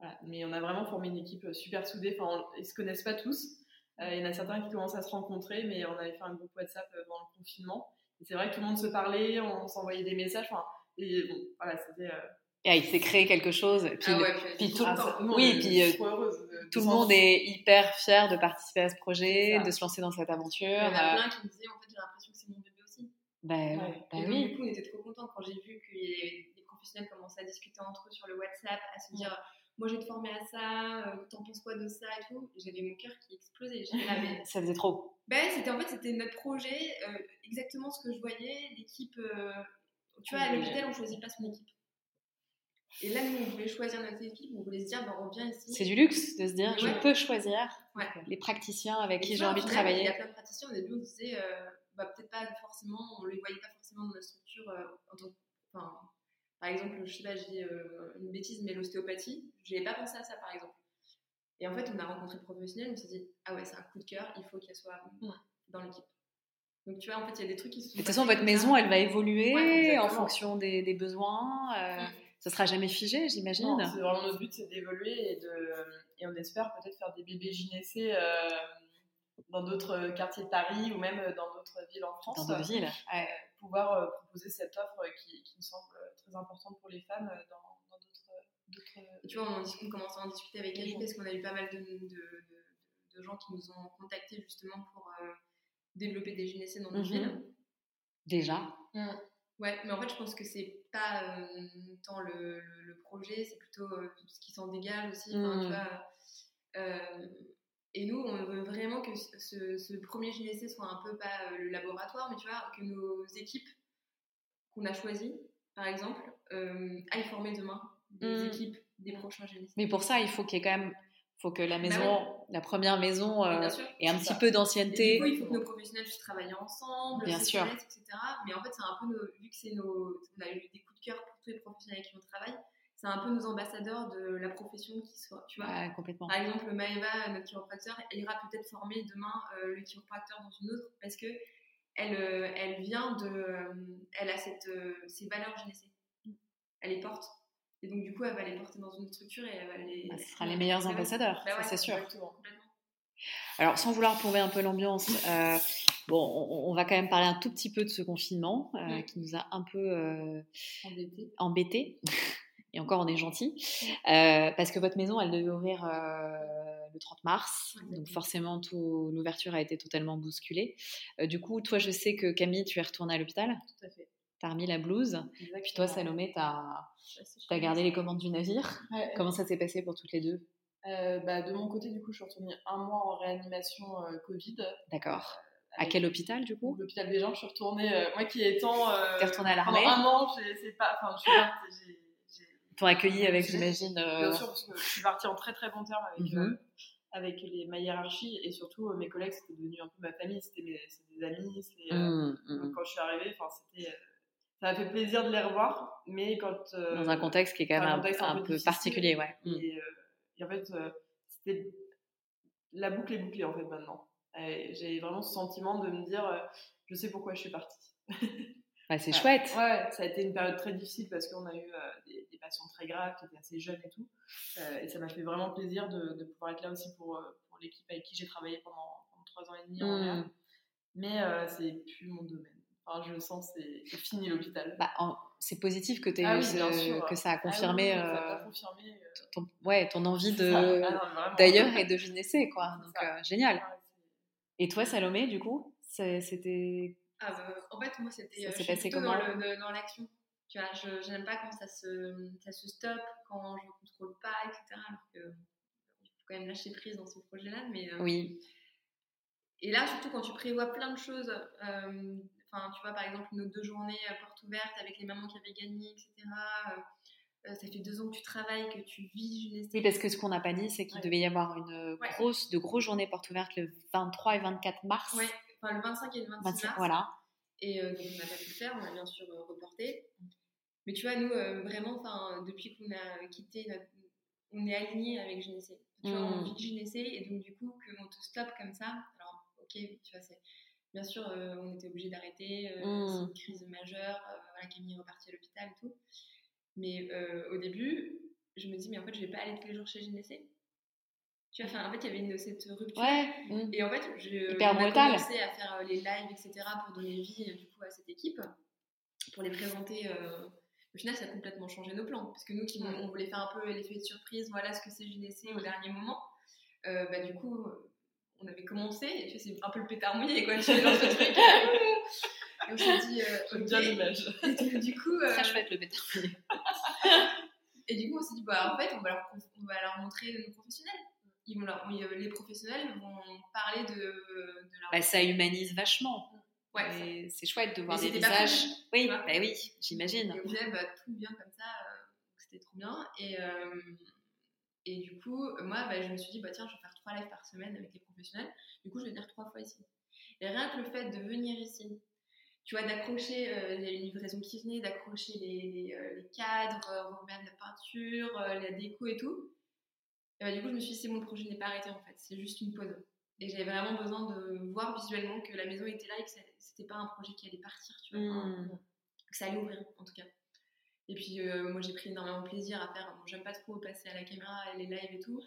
Voilà. Mais on a vraiment formé une équipe super soudée. Enfin, on- ils se connaissent pas tous. Euh, il y en a certains qui commencent à se rencontrer, mais on avait fait un groupe WhatsApp pendant le confinement. C'est vrai que tout le monde se parlait, on s'envoyait des messages. Enfin, et bon, voilà, c'était. euh, Et il s'est créé quelque chose. Puis, Ah le- ouais, puis, puis tout- ah, nous, on oui, puis, euh, tout le monde est hyper fier de participer à ce projet, de se lancer dans cette aventure. Il y en a euh, plein qui me disaient, en fait, j'ai l'impression que c'est mon bébé aussi. bah, Ouais. bah et donc, oui. du coup, on était trop contents quand j'ai vu que les, les professionnels commençaient à discuter entre eux sur le WhatsApp, à se dire moi je vais te former à ça, t'en penses quoi de ça et tout. J'avais mon cœur qui explosait. Ça faisait trop. Ben, c'était en fait c'était notre projet, exactement ce que je voyais. L'équipe, tu vois, à l'hôpital on choisit pas son équipe. Et là, nous, on voulait choisir notre équipe, on voulait se dire, bah, on vient ici. C'est du luxe de se dire, je peux choisir les praticiens avec qui j'ai envie de travailler. Il y a plein de praticiens, au début, on disait, euh, bah, peut-être pas forcément, on ne les voyait pas forcément dans la structure. Euh, enfin, par exemple, je sais pas, je dis euh, une bêtise, mais l'ostéopathie, je n'avais pas pensé à ça, par exemple. Et en fait, on a rencontré le professionnel, on s'est dit, ah ouais, c'est un coup de cœur, il faut qu'elle soit dans l'équipe. Donc, tu vois, en fait, il y a des trucs qui se sont. De toute façon, votre maison, elle va évoluer en fonction des, des besoins. Mm ça sera jamais figé, j'imagine. C'est vraiment notre but, c'est d'évoluer et, de, et on espère peut-être faire des bébés gynécés euh, dans d'autres quartiers de Paris ou même dans d'autres villes en France. Dans villes. Euh, pouvoir euh, proposer cette offre qui, qui, me semble très importante pour les femmes dans, d'autres. Tu vois, on, commence à en discuter avec elle parce qu'on a eu pas mal de, de, de, gens qui nous ont contactés justement pour développer des gynécées dans nos mhm. villes. Déjà. Mm. Ouais, mais en fait, je pense que c'est pas euh, tant le, le, projet, c'est plutôt euh, ce qui s'en dégage aussi. Tu mmh. vois, euh, et nous, on veut vraiment que ce, ce premier GNC soit un peu pas le laboratoire, mais tu vois, que nos équipes qu'on a choisies, par exemple, aillent former demain des mmh. équipes des prochains GNC. Mais pour ça, il faut qu'il y ait quand même faut que la bah maison, la première maison, euh, ait un petit peu d'ancienneté. il faut que nos professionnels puissent travailler ensemble, bien sûr, etc. Mais en fait, c'est un peu nos, vu que c'est nos, on a eu des coups de cœur pour tous les professionnels avec qui on travaille, c'est un peu nos ambassadeurs de la profession qui soit, tu vois. complètement. Par exemple, Maëva, notre chiropracteur, elle ira peut-être former demain euh, le chiropracteur dans une autre parce que elle, euh, elle vient de, elle a cette, ces valeurs GNC. Elle les porte. Et donc, du coup, elle va les porter dans une structure et elle va les. Bah, ce sera les meilleurs ambassadeurs, bah c'est sûr. Alors, sans vouloir plomber un peu l'ambiance, euh, bon, on, va quand même parler un tout petit peu de ce confinement euh, qui nous a un peu euh, embêtés. Et encore, on est gentil. parce que votre maison, elle devait ouvrir le 30 mars. Donc, forcément, l'ouverture a été totalement bousculée. du coup, toi, je sais que Camille, tu es retournée à l'hôpital. Tout à fait. Tu as remis la blouse. Puis toi, Salomé, tu as tu as gardé les commandes du navire. Comment ça s'est passé pour toutes les deux? Euh, bah, De mon côté, du coup, je suis retournée un mois en réanimation euh, Covid. D'accord. Euh, à quel hôpital, du coup? L'hôpital des gens. Je suis retournée, moi qui étant. T'es retournée à l'armée? un an, c'est pas. Enfin, je suis partie. T'ont accueilli avec, j'imagine. Bien sûr, parce que je suis partie en très très bon terme avec. Mhm. avec les, ma hiérarchie et surtout mes collègues c'était devenu un peu ma famille c'était des amis mmh, mmh. quand je suis arrivée c'était ça m'a fait plaisir de les revoir, mais quand. Euh, dans un contexte qui est quand même un, peu, particulier, ouais. Mm. Et, euh, en fait, euh, c'était. La boucle est bouclée, en fait, maintenant. J'ai vraiment ce sentiment de me dire, je sais pourquoi je suis partie. c'est chouette. Ouais, ça a été une période très difficile parce qu'on a eu des, patients très graves qui étaient assez jeunes et tout. et ça m'a fait vraiment plaisir de, de, pouvoir être là aussi pour, pour l'équipe avec qui j'ai travaillé pendant, trois ans et demi en mmh. Mais c'est plus mon domaine je sens c'est fini l'hôpital. Bah, c'est positif que, ah que ça a confirmé, ah confirmé euh, ton, ouais, ton envie de ah d'ailleurs et de gynécée quoi. Donc euh, génial. Et toi Salomé du coup c'était bah, en fait moi c'était euh, passé comment dans l'action. Tu vois, je n'aime pas quand ça se ça se stoppe, quand je ne contrôle pas etc. Alors que il faut quand même lâcher prise dans ce projet là mais oui. Et là, surtout quand tu prévois plein de choses, Enfin, tu vois, par exemple, nos deux journées euh, portes ouvertes avec les mamans qui avaient gagné, etc. Euh, euh, ça fait deux ans que tu travailles, que tu vis Oui, parce que ce qu'on n'a pas dit, c'est qu'il devait y avoir une grosse, de grosses journées portes ouvertes le 23 et 24 mars. Oui, enfin le 25 et le 26 mars. Voilà. Et donc, on n'a pas pu le faire, on a bien sûr reporté. Mais tu vois, nous, vraiment, depuis qu'on a quitté notre. On est aligné avec Gynécée. Tu vois, on mmh. vit Gynécée et donc, du coup, qu'on te stoppe comme ça. Alors, ok, tu vois, c'est Bien sûr, euh, on était obligé d'arrêter, euh, mmh. c'est une crise majeure, euh, voilà, Camille est repartie à l'hôpital et tout. Mais au début, je me dis, mais en fait, je vais pas aller tous les jours chez GNC. Tu vois, en fait, il y avait une, cette rupture. Ouais. Mmh. Et en fait, je, Hyper on a commencé à faire les lives, etc., pour donner vie du coup à cette équipe, pour les présenter. Au final, ça a complètement changé nos plans. Parce que nous, qui, on voulait faire un peu l'effet de surprise, voilà ce que c'est GNC au dernier moment. bah, du coup, on avait commencé, et tu sais, c'est un peu le pétard mouillé, quoi. Tu dans ce truc. et on s'est dit, euh, bien l'image. du coup. Euh, Très chouette le pétard mouillé. Et du coup, on s'est dit, bah, en fait, on va leur, on va leur montrer nos professionnels. Ils vont leur, les professionnels vont parler de, de leur. Bah, ça humanise vachement. Ouais, c'est chouette de voir des visages. oui, bah oui, j'imagine. Et au final, bah, tout bien comme ça, euh, c'était trop bien. Et, euh, et du coup, moi, bah, je me suis dit, bah, tiens, je vais faire trois lives par semaine avec les professionnels. Du coup, je vais venir trois fois ici. Et rien que le fait de venir ici, tu vois, d'accrocher euh, les livraisons qui venaient, d'accrocher les, les, cadres, remettre la peinture, la déco et tout. Et bah, du coup, je me suis dit, c'est mon projet n'est pas arrêté en fait, c'est juste une pause. Et j'avais vraiment besoin de voir visuellement que la maison était là et que c'était pas un projet qui allait partir, tu vois. Mmh. que ça allait ouvrir, en tout cas. Et puis, euh, moi, j'ai pris énormément de plaisir à faire. Bon, j'aime pas trop passer à la caméra, les lives et tout.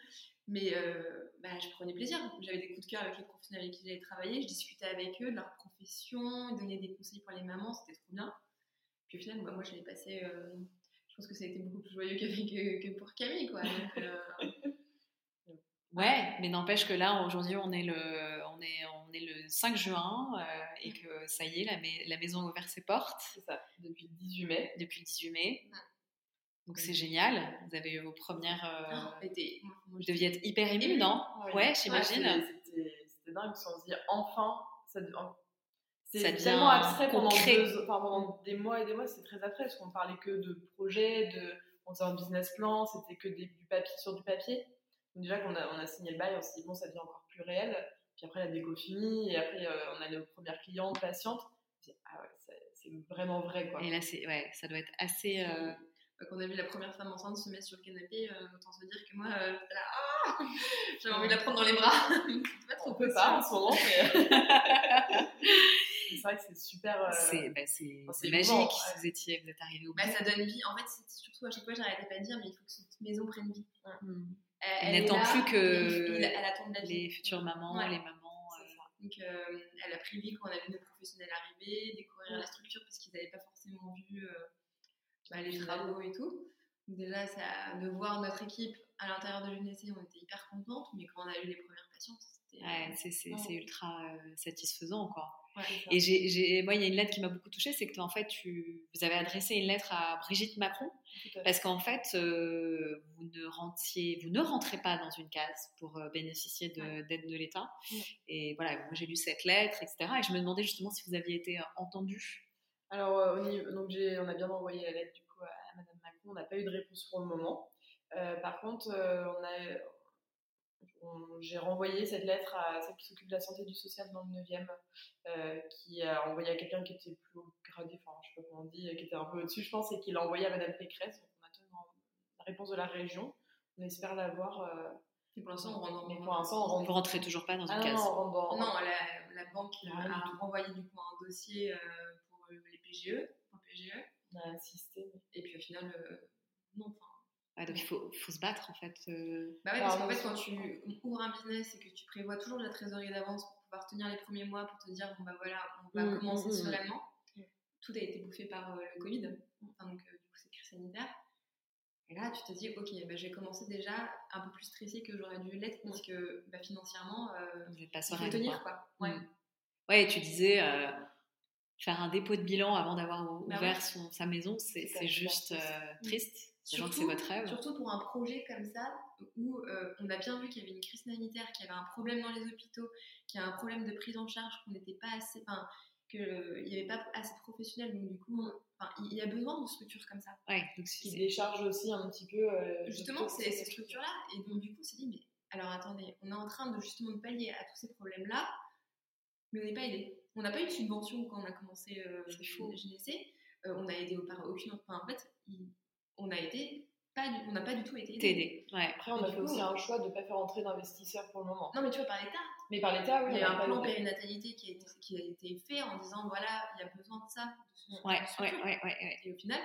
Mais euh, bah, je prenais plaisir. J'avais des coups de cœur avec les professionnels avec qui j'avais travaillé. Je discutais avec eux de leur profession, ils donnaient des conseils pour les mamans. C'était trop bien. Puis au final, bah, moi, j'avais passé. Euh, je pense que ça a été beaucoup plus joyeux que, que pour Camille, quoi. Ouais, mais n'empêche que là, aujourd'hui, on est le, on est, on est le 5 juin euh, et que ça y est, la, la maison a ouvert ses portes. C'est ça, depuis le 18 mai. Depuis le 18 mai. Donc c'est génial. Vous avez eu vos premières. Euh, oh, vous deviez être hyper ému, non? Ouais, j'imagine. c'était dingue. On se dit enfin, ça, c'est tellement abstrait pendant, deux, pendant des mois et des mois. C'était très abstrait parce qu'on parlait que de projets, de, on faisait un business plan, c'était que des, du papier sur du papier déjà qu'on a, on a signé le bail, on s'est dit bon, ça devient encore plus réel. Puis après, la déco finie, et après, euh, on a nos premières clientes, patientes. Dit, ah ouais, c'est vraiment vrai quoi. Et là, c'est, ouais, ça doit être assez. Euh... Quand on a vu la première femme enceinte se mettre sur le canapé, euh, autant se dire que moi, euh, là, ah j'avais envie de la prendre dans les bras. pas trop on peut pas en ce moment, mais. c'est vrai que c'est super. Euh, c'est, bah, magique. Vous étiez, vous êtes arrivé au bah, bout. Ça donne vie. En fait, c'est surtout à chaque fois, j'arrêtais pas de dire, mais il faut que cette maison prenne vie. Mm. Elle, n'attend plus que les futures mamans, les mamans. Euh. Donc, euh, elle a pris vie quand on a vu nos professionnels arriver, découvrir la structure parce qu'ils n'avaient pas forcément vu euh, bah, les travaux et tout. Donc, déjà, ça, de voir notre équipe à l'intérieur de l'UNEC, on était hyper contente, mais quand on a eu les premières patientes, c'était. Ouais, c'est ultra satisfaisant, quoi et j'ai, moi, il y a une lettre qui m'a beaucoup touchée, c'est que en fait, tu, vous avez adressé une lettre à Brigitte Macron, parce qu'en fait, euh, vous ne rentiez, vous ne rentrez pas dans une case pour euh, bénéficier d'aide de, l'État. Et voilà, moi j'ai lu cette lettre, etc. Et je me demandais justement si vous aviez été euh, entendu. Alors, donc on a bien envoyé la lettre du coup à Madame Macron. On n'a pas eu de réponse pour le moment. par contre, on a j'ai renvoyé cette lettre à celle qui s'occupe de la santé du social dans le 9e, euh, qui a envoyé à quelqu'un qui était plus haut gradé, enfin je sais pas comment on dit, qui était un peu au-dessus, je pense, et qui l'a envoyé à Madame Pécresse. Donc on attend la réponse de la région. On espère l'avoir. Euh... Et pour l'instant, on rentre Mais pour l'instant, on rentre. Vous rentrez toujours pas dans une ah case. Non, on rentre non la, la, banque a renvoyé du coup un dossier euh, pour les PGE, pour PGE. On a insisté. Et puis au final, euh, non, enfin donc il faut, faut, se battre en fait. Euh. Bah ouais, parce qu'en fait, quand tu ouvres un business et que tu prévois toujours de la trésorerie d'avance pour pouvoir tenir les premiers mois, pour te dire, bon bah voilà, on va mmh, commencer mmh, mmh. tout a été bouffé par euh, le Covid, enfin, donc euh, du coup, cette crise sanitaire. Et là, tu te dis, ok, bah, j'ai commencé déjà un peu plus stressée que j'aurais dû l'être parce que bah, financièrement, il faut tenir quoi. Ouais. ouais, tu disais faire un dépôt de bilan avant d'avoir bah ouvert son, sa maison, c'est juste triste. Surtout, votre rêve. surtout pour un projet comme ça, où euh, on a bien vu qu'il y avait une crise sanitaire, qu'il y avait un problème dans les hôpitaux, qu'il y a un problème de prise en charge, qu'on n'était pas assez, enfin, qu'il n'y avait pas assez de professionnels, donc du coup, il y a besoin de structures comme ça. Ouais, donc qui décharge aussi un petit peu. Euh, justement, c'est ces structures-là, et donc du coup, on s'est dit, mais alors attendez, on est en train de justement pallier à tous ces problèmes-là, mais on n'est pas aidé. On n'a pas eu de subvention quand on a commencé euh, GNC, euh, on a aidé au par aucune. Enfin, en fait, on a été pas on n'a pas du tout été aidé. Ouais. Après, on a fait aussi un choix de ne pas faire entrer d'investisseurs pour le moment. Non, mais tu vois, par l'État. Mais par l'État, oui. Il y a un plan périnatalité qui a, été, qui a été fait en disant voilà, il y a besoin de ça. ouais, ouais, ouais, ouais, Et au final,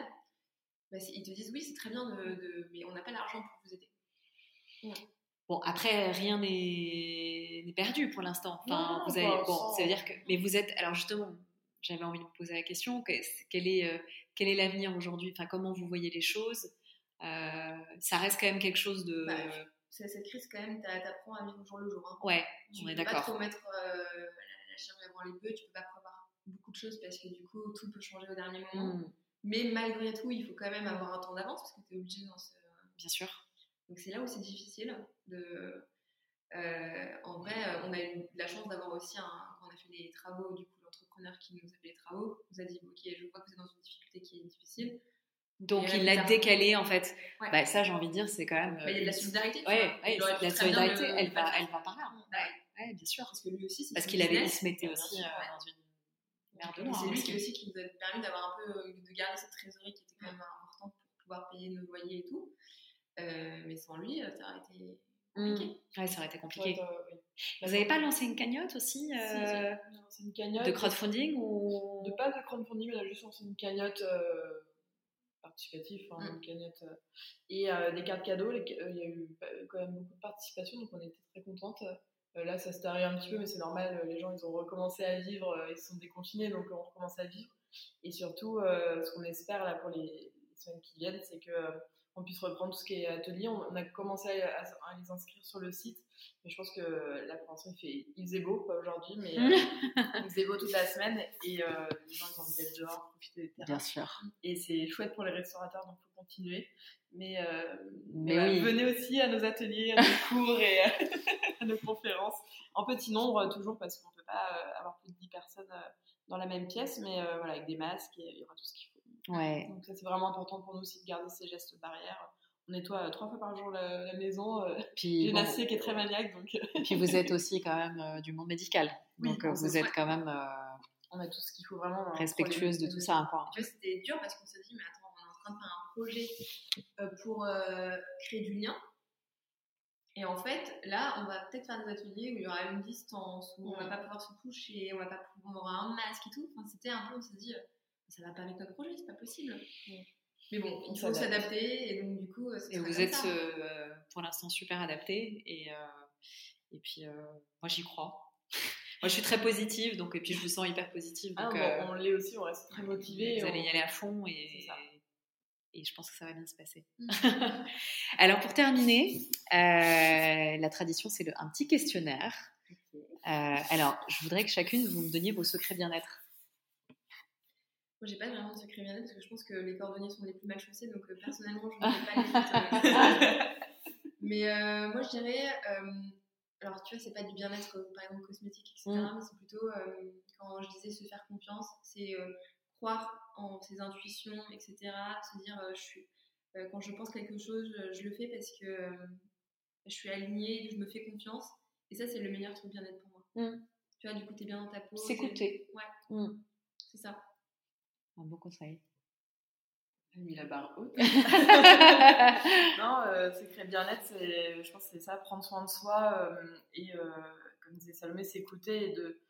bah, ils te disent oui, c'est très bien, de, mais on n'a pas l'argent pour vous aider. Bon, après, rien n'est perdu pour l'instant. Enfin, vous avez, bon, ça veut dire que, mais vous êtes, alors justement, j'avais envie de vous poser la question quel est, euh, quel est l'avenir aujourd'hui? Enfin, comment vous voyez les choses? Euh, Ça reste quand même quelque chose de. Bah, cette crise, quand même, t'apprends à vivre au jour le jour. Hein. Ouais, on est d'accord. Tu peux pas trop mettre euh, la, charge avant les bœufs, tu peux pas prévoir beaucoup de choses parce que du coup, tout peut changer au dernier moment. Hmm. Mais malgré tout, il faut quand même avoir un temps d'avance parce que tu es obligé dans ce, bien sûr. Donc c'est là où c'est difficile. De, en vrai, on a eu la chance d'avoir aussi, un, quand on a fait les travaux, du qui nous a fait les travaux nous a dit Ok, je vois que vous êtes dans une difficulté qui est difficile. Donc il l'a décalé en fait. Bah, ça, j'ai envie de dire, c'est quand même. il y a de la solidarité. Ouais, la solidarité, elle, va, elle va par là. Ouais, bien sûr. Parce que lui aussi, Parce qu'il avait, il se mettait aussi euh, dans une merde C'est lui qui aussi qui nous a permis d'avoir un peu, de garder cette trésorerie qui était quand même importante pour pouvoir payer nos loyers et tout. Euh, mais sans lui, ça aurait été compliqué. Mmh. Ouais, ça aurait été compliqué. Vous n'avez pas lancé une cagnotte aussi euh, une cagnotte. De crowdfunding ou De pas de crowdfunding, on a juste lancé une cagnotte participatif, hein, mm. une cagnotte, euh, et euh, des cartes cadeaux. Euh, il y a eu quand même beaucoup de participation, donc on était très contente. là, ça s'est arrêté un petit peu, mais c'est normal. Les gens, ils ont recommencé à vivre, ils se sont déconfinés, donc on recommence à vivre. Et surtout, ce qu'on espère là pour les, semaines qui viennent, c'est que on puisse reprendre tout ce qui est atelier. On, a commencé à, les inscrire sur le site, mais je pense que la pour il, fait, il faisait beau, pas aujourd'hui, mais euh, il faisait beau toute la semaine et euh, les gens ils ont envie d'être dehors, profiter des terrains. Bien sûr. Et c'est chouette pour les restaurateurs, donc il faut continuer. Mais, euh, mais, venez aussi à nos ateliers, à nos cours et à nos conférences, en petit nombre toujours, parce qu'on ne peut pas avoir plus de 10 personnes dans la même pièce, mais voilà, avec des masques et il y aura tout ce qu'il faut. Ouais. Donc ça c'est vraiment important pour nous aussi de garder ces gestes barrières. On nettoie euh, trois fois par jour la, maison. Euh, puis, J'ai une acier qui est très maniaque. Donc... Euh. Et puis vous êtes aussi quand même du monde médical. donc vous êtes quand même... on a tout ce qu'il faut vraiment. Respectueuse de tout ça. Quoi. C'était dur parce qu'on s'est dit, mais attends, on est en train de faire un projet pour créer du lien. Et en fait, là, on va peut-être faire des ateliers où il y aura une distance, où on va pas pouvoir se toucher, on, va pas pouvoir, on aura un masque et tout. Enfin, c'était un peu, on s'est dit, ça va pas avec notre projet, c'est pas possible. Mais bon, il faut s'adapter et donc du coup, euh, Et vous êtes euh, pour l'instant super adapté et, euh, et puis moi j'y crois. moi je suis très positive donc et puis je vous sens hyper positive. Ah, on l'est aussi, on reste très motivé. Vous allez y aller à fond et, et je pense que ça va bien se passer. Mm. Alors pour terminer, la tradition c'est un petit questionnaire. alors je voudrais que chacune vous me donniez vos secrets bien-être. Moi, j'ai pas vraiment de secret bien-être parce que je pense que les cordonniers sont les plus mal chaussés, donc euh, personnellement, je ne pas les euh, Mais euh, moi, je dirais, alors tu vois, c'est pas du bien-être, par exemple, cosmétique, etc., mm. mais c'est plutôt, quand je disais se faire confiance, c'est croire en ses intuitions, etc., se dire, je suis, quand je pense quelque chose, je, le fais parce que je suis alignée, je me fais confiance. Et ça, c'est le meilleur truc bien-être pour moi. Mm. Tu vois, du coup, t'es bien dans ta peau. S'écouter. Ouais. Mm. C'est ça. Un bon conseil. J'ai mis la barre haute. non, euh, secret bien-être, je pense que c'est ça, prendre soin de soi euh, et, euh, comme disait Salomé, s'écouter. de...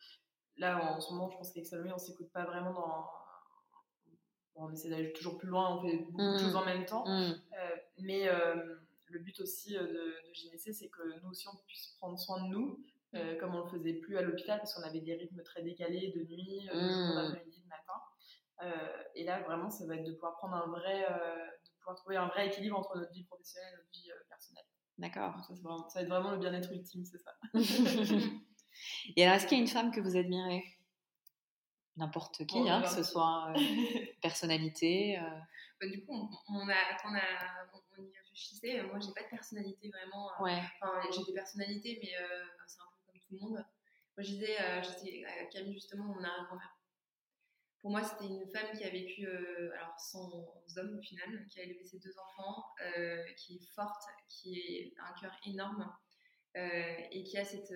Là, en ce moment, je pense qu'avec Salomé, on ne s'écoute pas vraiment dans. on essaie d'aller toujours plus loin, on fait beaucoup de mmh. choses en même temps. Mmh. Euh, mais le but aussi de, de c'est que nous aussi, on puisse prendre soin de nous, comme on ne le faisait plus à l'hôpital, parce qu'on avait des rythmes très décalés de nuit, de mmh. midi de matin. Euh, et là, vraiment, ça va être de pouvoir prendre un vrai, euh, de pouvoir trouver un vrai équilibre entre notre vie professionnelle et notre vie euh, personnelle. D'accord. Ça, ça, va être vraiment le bien-être ultime, c'est ça. et alors, est-ce qu'il y a une femme que vous admirez? N'importe qui, hein, que ce soit personnalité. Bah, du coup, on, a, on, a, on y réfléchissait, moi, j'ai pas de personnalité vraiment. ouais. Enfin, j'ai des personnalités, mais c'est un peu comme tout le monde. Moi, je disais, j'étais à Camille, justement, mon arrière-grand-mère pour moi, c'était une femme qui a vécu euh, alors sans homme au final, qui a élevé ses deux enfants, euh, qui est forte, qui a un cœur énorme euh, et qui a cette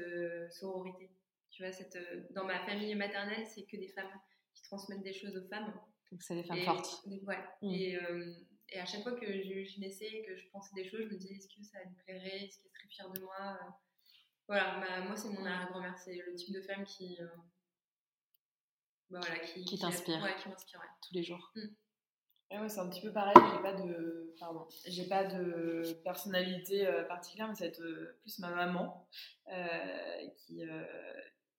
sororité. Tu vois, cette, dans ma famille maternelle, c'est que des femmes qui transmettent des choses aux femmes. Donc, c'est des femmes fortes. Ouais. Mmh. Et, et, à chaque fois que je, je naissais, que je pensais des choses, je me disais est-ce que ça lui plairait? Est-ce qu'elle serait fière de moi? Voilà, moi, c'est mon arrière-grand-mère. C'est le type de femme qui bah qui, qui t'inspire ouais, qui m'inspire tous les jours. Mm. Ouais, c'est un petit peu pareil. J'ai pas de, pardon, j'ai pas de personnalité euh, particulière, mais c'est euh, plus ma maman euh, qui,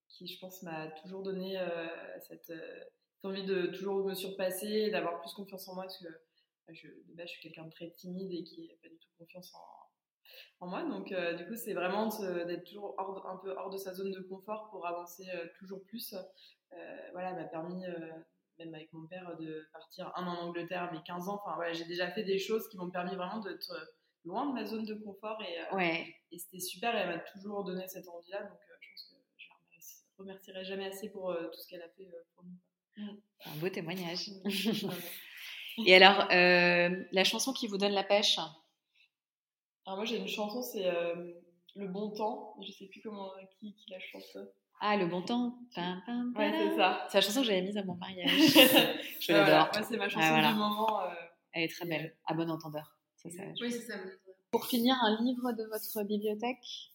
qui, je pense, m'a toujours donné cette, envie de toujours me surpasser, d'avoir plus confiance en moi, parce que je, de base, je suis quelqu'un de très timide et qui n'a pas du tout confiance en, en moi. Donc, du coup, c'est vraiment d'être toujours un peu hors de sa zone de confort pour avancer toujours plus. Euh, voilà, m'a permis, euh, même avec mon père, de partir un an en Angleterre, mais 15 ans. Enfin, voilà, j'ai déjà fait des choses qui m'ont permis vraiment d'être loin de ma zone de confort et, ouais. et c'était super et elle m'a toujours donné cette envie-là. Donc je pense que je la remercierai jamais assez pour tout ce qu'elle a fait pour nous. Mm. Un beau témoignage. et alors, la chanson qui vous donne la pêche? Alors moi j'ai une chanson, c'est Le Bon Temps. Je sais plus comment qui, qui la chante. Ah, le bon temps. Pam, pam, ouais, c'est ça. C'est la chanson que j'avais mise à mon mariage. je l'adore. Voilà. c'est ma chanson ah, voilà. du moment. Euh... Elle est très belle, à bon entendeur. Ça, ça, oui, c'est ça. Pour finir, un livre de votre bibliothèque?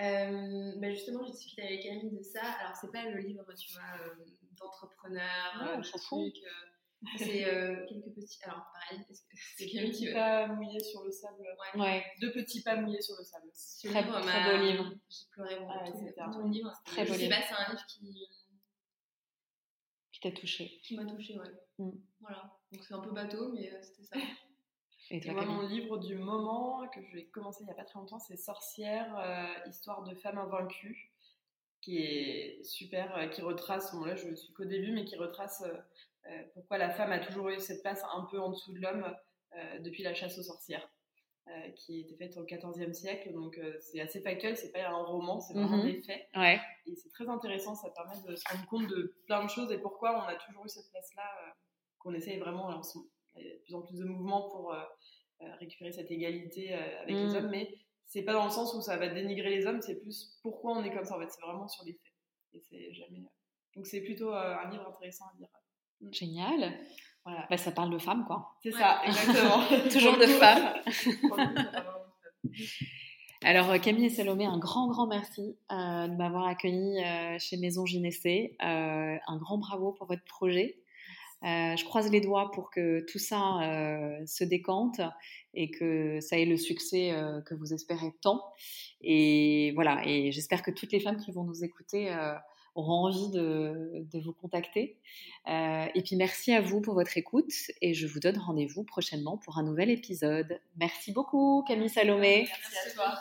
Euh, bah justement, j'ai discuté avec Camille de ça. Alors, c'est pas le livre, tu vois, euh, d'entrepreneur, de trucs. C'est euh, quelques petits. Alors, pareil, c'est Camille qui pas mouillé sur le sable. Ouais. ouais. Deux petits pas mouillés sur le sable. Très, beau, très beau livre. J'ai pleuré beaucoup. Ah, bon livre. Très beau livre. C'est un livre qui. Qui t'a touché. Qui m'a touché, ouais. Mm. Voilà. Donc, c'est un peu bateau, mais euh, c'était ça. Et, toi, moi, mon livre du moment que j'ai commencé il n'y a pas très longtemps, c'est Sorcière, euh, histoire de femmes invaincues, qui est super, euh, qui retrace, bon là je suis qu'au début, mais qui retrace euh, euh, pourquoi la femme a toujours eu cette place un peu en dessous de l'homme euh, depuis la chasse aux sorcières. Euh, qui était faite au XIVe siècle, donc c'est assez factuel, c'est pas un roman, c'est vraiment Mhm. des faits. Ouais. Et c'est très intéressant, ça permet de se rendre compte de plein de choses et pourquoi on a toujours eu cette place-là, qu'on essaye vraiment, alors, il y a de plus en plus de mouvements pour récupérer cette égalité avec les Mhm. hommes, mais c'est pas dans le sens où ça va dénigrer les hommes, c'est plus pourquoi on est comme ça, en fait, c'est vraiment sur les faits. Et c'est jamais... Donc c'est plutôt un livre intéressant à lire. Génial. Voilà. Bah, ça parle de femmes, quoi. C'est ça, exactement. Toujours de femmes. Alors, Camille et Salomé, un grand, grand merci euh, de m'avoir accueilli euh, chez Maison Gynécée. Euh, un grand bravo pour votre projet. Euh, je croise les doigts pour que tout ça euh, se décante et que ça ait le succès euh, que vous espérez tant. Et voilà, et j'espère que toutes les femmes qui vont nous écouter auront envie de, vous contacter. Euh, et puis merci à vous pour votre écoute et je vous donne rendez-vous prochainement pour un nouvel épisode. Merci beaucoup Camille Salomé. Merci à toi.